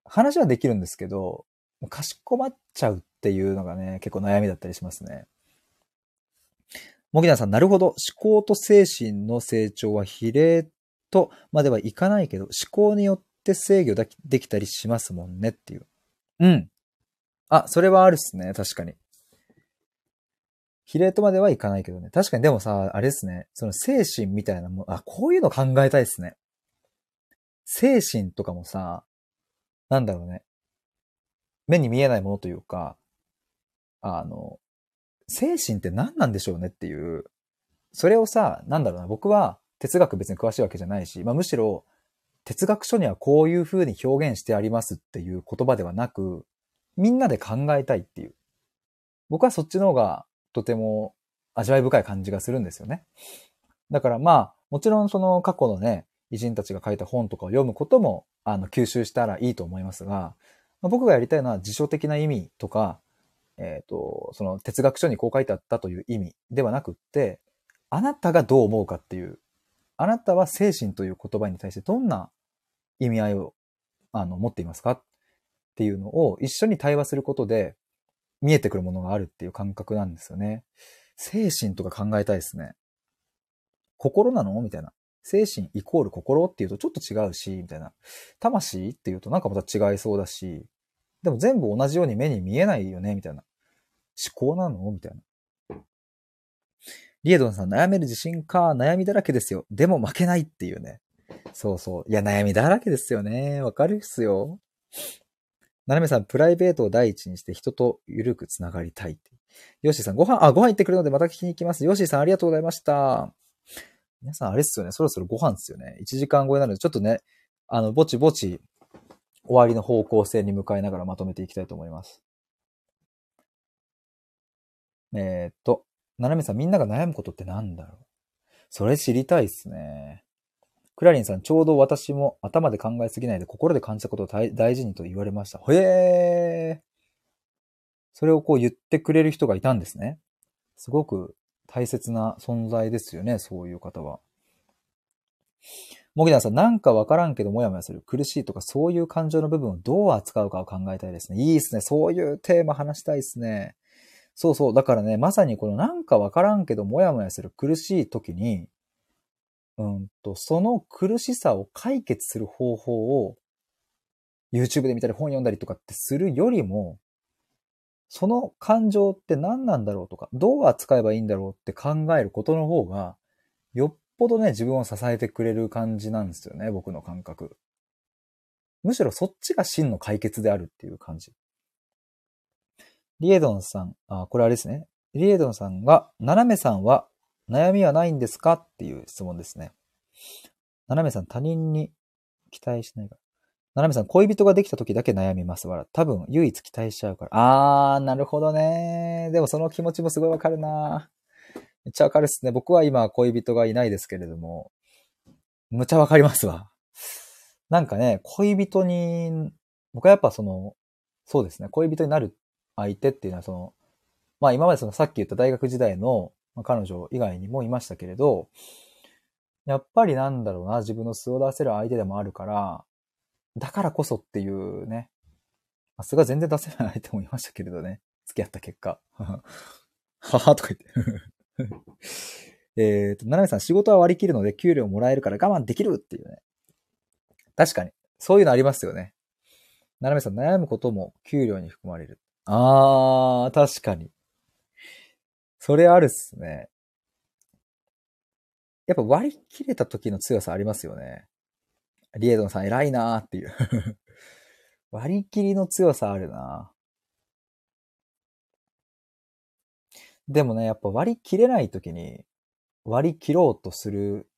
A: 話はできるんですけど、かしこまっちゃうっていうのがね、結構悩みだったりしますね。もぎなさん、なるほど。思考と精神の成長は比例とまではいかないけど、思考によって制御できたりしますもんねっていう。うん。あ、それはあるっすね。確かに。比例とまではいかないけどね。確かにでもさ、あれですね。その精神みたいなもあ、こういうの考えたいっすね。精神とかもさ、なんだろうね。目に見えないものというか、あの、精神って何なんでしょうねっていう。それをさ、なんだろうな。僕は哲学別に詳しいわけじゃないし、まあむしろ哲学書にはこういう風に表現してありますっていう言葉ではなく、みんなで考えたいっていう。僕はそっちの方がとても味わい深い感じがするんですよね。だからまあ、もちろんその過去のね、偉人たちが書いた本とかを読むことも、あの、吸収したらいいと思いますが、僕がやりたいのは辞書的な意味とか、えっ、ー、と、その哲学書にこう書いてあったという意味ではなくって、あなたがどう思うかっていう、あなたは精神という言葉に対してどんな意味合いを、あの、持っていますかっていうのを一緒に対話することで見えてくるものがあるっていう感覚なんですよね。精神とか考えたいですね。心なの？みたいな。精神イコール心っていうとちょっと違うし、みたいな。魂っていうとなんかまた違いそうだし、でも全部同じように目に見えないよねみたいな。思考なの？みたいな。リエドンさん、悩める自信か、悩みだらけですよ。でも負けないっていうね。そうそう。いや、悩みだらけですよね。わかるっすよ。ななめさん、プライベートを第一にして人とゆるくつながりたいって。ヨッシーさん、ご飯、あ、ご飯行ってくるのでまた聞きに行きます。ヨッシーさん、ありがとうございました。皆さん、あれっすよね。そろそろご飯っすよね。1時間超えなので、ちょっとね、あの、ぼちぼち、終わりの方向性に向かいながらまとめていきたいと思います。えー、っと、ななめさん、みんなが悩むことって何だろう？それ知りたいっすね。クラリンさん、ちょうど私も頭で考えすぎないで心で感じたことを大事にと言われました。へー。それをこう言ってくれる人がいたんですね。すごく大切な存在ですよね、そういう方は。もぎなさん、なんかわからんけどもやもやする。苦しいとかそういう感情の部分をどう扱うかを考えたいですね。いいですね。そういうテーマ話したいですね。そうそう。だからね、まさにこのなんかわからんけどもやもやする苦しい時に、うんと、その苦しさを解決する方法を YouTube で見たり本読んだりとかってするよりも、その感情って何なんだろうとか、どう扱えばいいんだろうって考えることの方が、よっぽどね、自分を支えてくれる感じなんですよね、僕の感覚。むしろそっちが真の解決であるっていう感じ。リエドンさん、あ、これあれですね。リエドンさんが、斜めさんは悩みはないんですか？っていう質問ですね。ななめさん、他人に期待しないから。ななめさん、恋人ができた時だけ悩みますわら。多分、唯一期待しちゃうから。あー、なるほどね。でもその気持ちもすごいわかるなめっちゃわかるっすね。僕は今恋人がいないですけれども、むちゃわかりますわ。なんかね、恋人に、僕はやっぱその、そうですね、恋人になる相手っていうのはその、まあ今までそのさっき言った大学時代の、彼女以外にもいましたけれど、やっぱりなんだろうな、自分の素を出せる相手でもあるから、だからこそっていうね、素が全然出せない相手もいましたけれどね、付き合った結果。<laughs> ははとか言って <laughs> えっと、ななめさん、仕事は割り切るので給料もらえるから我慢できるっていうね。確かに。そういうのありますよね。ななめさん、悩むことも給料に含まれる。あー、確かに。それあるっすね。やっぱ割り切れた時の強さありますよね。リエドンさん偉いなーっていう <laughs> 割り切りの強さあるなでもね、やっぱ割り切れない時に割り切ろうとする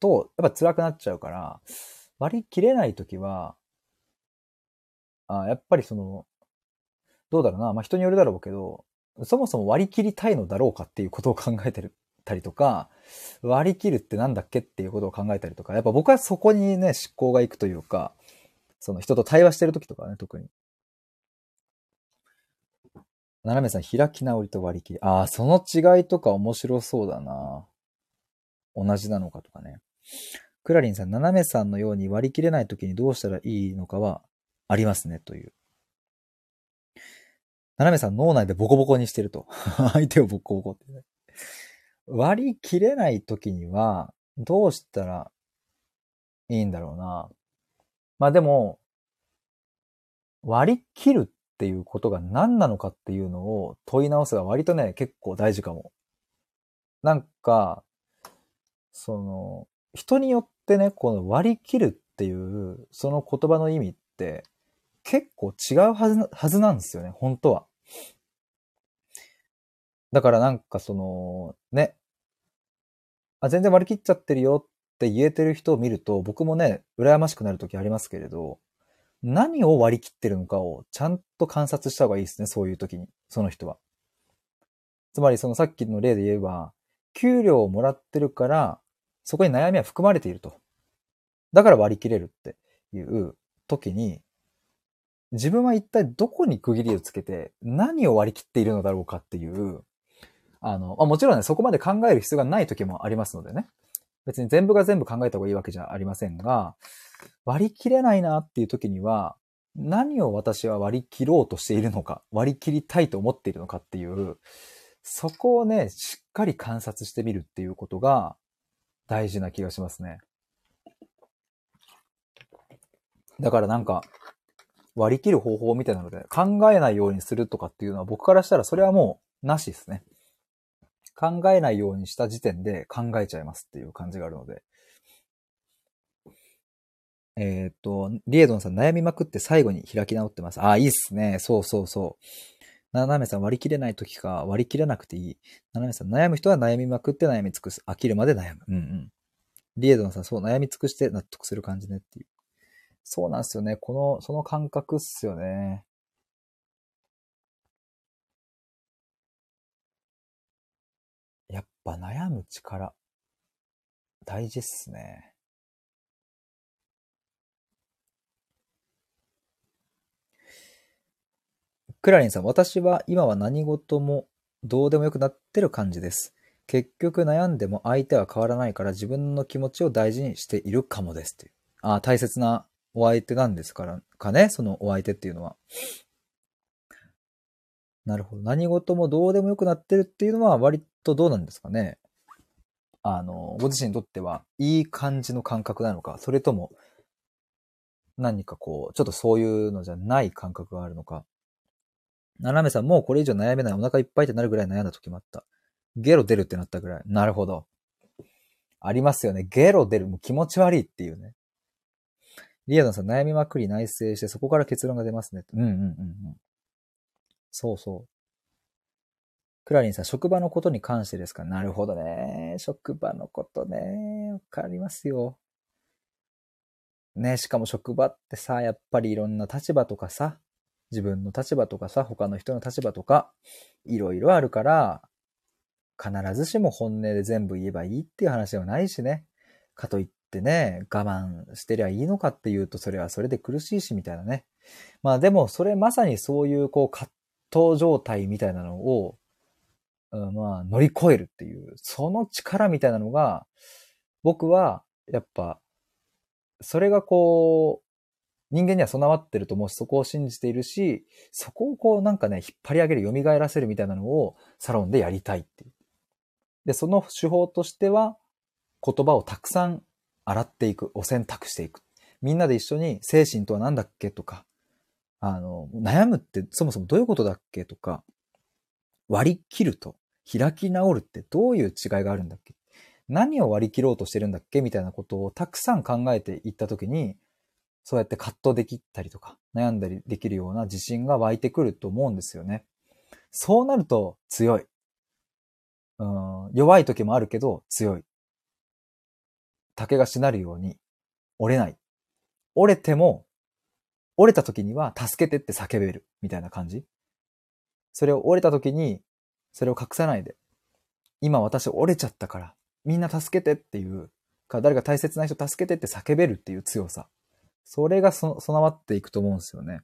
A: と、やっぱ辛くなっちゃうから、割り切れない時は、あやっぱりその、どうだろうな。まあ、人によるだろうけど、そもそも割り切りたいのだろうかっていうことを考えてるたりとか、割り切るってなんだっけっていうことを考えたりとか、やっぱ僕はそこにね、思考がいくというか、その人と対話してる時とかね、特に。斜めさん、開き直りと割り切り。ああ、その違いとか面白そうだな。同じなのかとかね。クラリンさん、斜めさんのように割り切れない時にどうしたらいいのかはありますね、という。斜めさん脳内でボコボコにしてると。<laughs> 相手をボコボコって、ね。割り切れない時には、どうしたらいいんだろうな。まあでも、割り切るっていうことが何なのかっていうのを問い直すが割とね、結構大事かも。なんか、その、人によってね、この割り切るっていう、その言葉の意味って、結構違うはずはずなんですよね、本当は。だからなんかその、ね、あ、全然割り切っちゃってるよって言えてる人を見ると、僕もね、羨ましくなる時ありますけれど、何を割り切ってるのかをちゃんと観察した方がいいですね、そういう時に、その人は。つまりそのさっきの例で言えば、給料をもらってるから、そこに悩みは含まれていると。だから割り切れるっていう時に、自分は一体どこに区切りをつけて何を割り切っているのだろうかっていう、あの、まあ、もちろんね、そこまで考える必要がない時もありますのでね。別に全部が全部考えた方がいいわけじゃありませんが、割り切れないなっていう時には、何を私は割り切ろうとしているのか、割り切りたいと思っているのかっていう、そこをね、しっかり観察してみるっていうことが大事な気がしますね。だからなんか、割り切る方法みたいなので、考えないようにするとかっていうのは僕からしたらそれはもうなしですね。考えないようにした時点で考えちゃいますっていう感じがあるので。えっ、と、リエドンさん悩みまくって最後に開き直ってます。あ、いいっすね。そうそうそう。ななめさん割り切れない時か割り切れなくていい。ななめさん悩む人は悩みまくって悩み尽くす。飽きるまで悩む。うんうん。リエドンさんそう悩み尽くして納得する感じねっていう。そうなんですよね。この、その感覚っすよね。やっぱ悩む力、大事っすね。クラリンさん、私は今は何事もどうでもよくなってる感じです。結局悩んでも相手は変わらないから自分の気持ちを大事にしているかもですっていう。ああ、大切なお相手なんですからかね、そのお相手っていうのは。なるほど。何事もどうでもよくなってるっていうのは割とどうなんですかね？あの、ご自身にとってはいい感じの感覚なのか、それとも何かこう、ちょっとそういうのじゃない感覚があるのか。斜めさん、もうこれ以上悩めない。お腹いっぱいってなるぐらい悩んだ時もあった。ゲロ出るってなったぐらい。なるほど。ありますよね。ゲロ出る。もう気持ち悪いっていうね。リアドンさん、悩みまくり内省して、そこから結論が出ますね。うんうんうんうん。そうそう。クラリンさん、職場のことに関してですか？なるほどね。職場のことね。わかりますよ。ね、しかも職場ってさ、やっぱりいろんな立場とかさ、自分の立場とかさ、他の人の立場とか、いろいろあるから、必ずしも本音で全部言えばいいっていう話ではないしね。かといっってね、我慢してりゃいいのかっていうと、それはそれで苦しいし、みたいなね。まあでも、それまさにそういう、こう、葛藤状態みたいなのを、うん、まあ、乗り越えるっていう、その力みたいなのが、僕は、やっぱ、それがこう、人間には備わってると思うし、そこを信じているし、そこをこうなんかね、引っ張り上げる、蘇らせるみたいなのをサロンでやりたいっていう。で、その手法としては、言葉をたくさん洗っていく、お洗濯していく。みんなで一緒に精神とは何だっけとか、あの、悩むってそもそもどういうことだっけとか、割り切ると開き直るってどういう違いがあるんだっけ？何を割り切ろうとしてるんだっけ？みたいなことをたくさん考えていったときに、そうやって葛藤できたりとか、悩んだりできるような自信が湧いてくると思うんですよね。そうなると強い。うん、弱い時もあるけど強い。竹がしなるように折れない。折れても折れた時には助けてって叫べるみたいな感じ。それを折れた時に、それを隠さないで。今私折れちゃったから、みんな助けてっていうか、誰か大切な人助けてって叫べるっていう強さ。それが備わっていくと思うんですよね。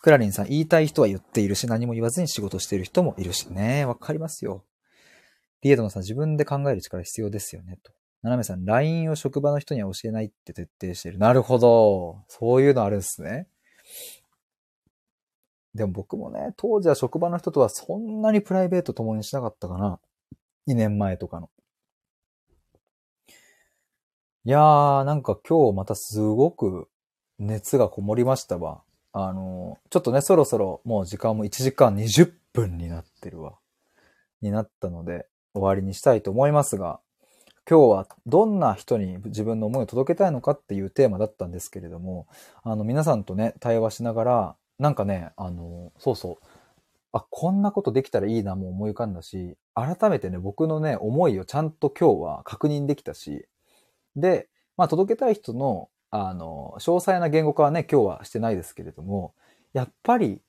A: クラリンさん、言いたい人は言っているし、何も言わずに仕事している人もいるしね。わかりますよ。リエドノさん、自分で考える力必要ですよね。と。ナナメさん、LINE を職場の人には教えないって徹底している。なるほど。そういうのあるんですね。でも僕もね、当時は職場の人とはそんなにプライベート共にしなかったかな。2年前とかの。いやー、なんか今日またすごく熱がこもりましたわ。あの、ちょっとね、そろそろもう時間も1時間20分になってるわ。になったので、終わりにしたいと思いますが、今日はどんな人に自分の思いを届けたいのかっていうテーマだったんですけれども、あの、皆さんとね、対話しながら、なんかね、あの、そうそう、あ、こんなことできたらいいなも思い浮かんだし、改めてね、僕のね、思いをちゃんと今日は確認できたし、で、まあ、届けたい人の、あの、詳細な言語化はね、今日はしてないですけれども、やっぱり、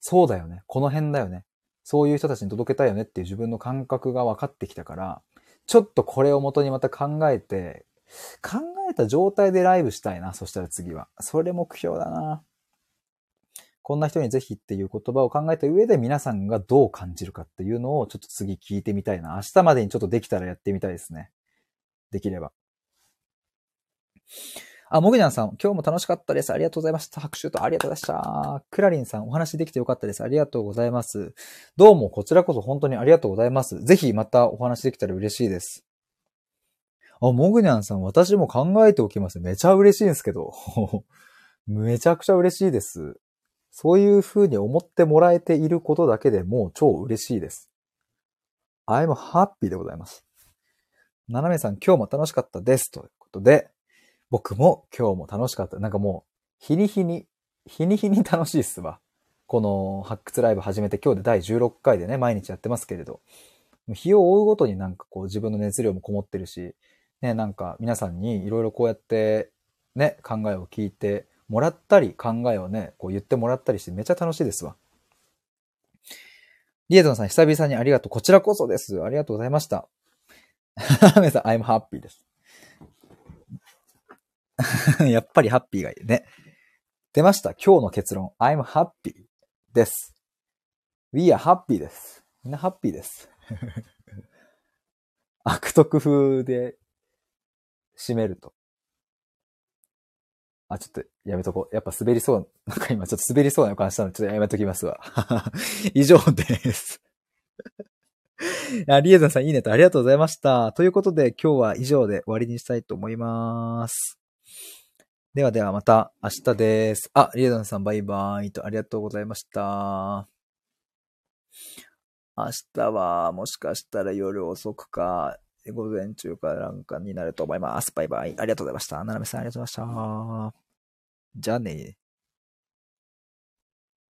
A: そうだよね。この辺だよね。そういう人たちに届けたいよねっていう自分の感覚が分かってきたから、ちょっとこれを元にまた考えて、考えた状態でライブしたいな。そしたら次は。それ目標だな。こんな人にぜひっていう言葉を考えた上で皆さんがどう感じるかっていうのをちょっと次聞いてみたいな。明日までにちょっとできたらやってみたいですね。できれば。あ、もぐにゃんさん、今日も楽しかったです。ありがとうございました。拍手とありがとうございました。クラリンさん、お話できてよかったです。ありがとうございます。どうも、こちらこそ本当にありがとうございます。ぜひまたお話できたら嬉しいです。あ、もぐにゃんさん、私も考えておきます。めちゃ嬉しいんですけど。<laughs> めちゃくちゃ嬉しいです。そういう風に思ってもらえていることだけでもう超嬉しいです。I'm happy でございます。ななめさん、今日も楽しかったです。ということで、僕も今日も楽しかった。なんかもう、日に日に、日に日に楽しいっすわ。この発掘ライブ始めて今日で第16回でね、毎日やってますけれど。日を追うごとになんかこう自分の熱量もこもってるし、ね、なんか皆さんにいろいろこうやってね、考えを聞いてもらったり、考えをね、こう言ってもらったりしてめっちゃ楽しいですわ。リエゾンさん、久々にありがとう。こちらこそです。ありがとうございました。皆さん、I'm happy です。<laughs> やっぱりハッピーがいいね。出ました。今日の結論。I'm happy です。We are happy です。みんなハッピーです。<laughs> 悪徳風で締めると。あ、ちょっとやめとこう。やっぱ滑りそう。なんか今ちょっと滑りそうな予感したので、ちょっとやめときますわ。<laughs> 以上です。あリエザンさんいいねとありがとうございました。ということで今日は以上で終わりにしたいと思います。ではではまた明日です。あ、リエダンさんバイバイとありがとうございました。明日はもしかしたら夜遅くか、午前中かなんかになると思います。バイバイ。ありがとうございました。ななめさんありがとうございました。じゃあね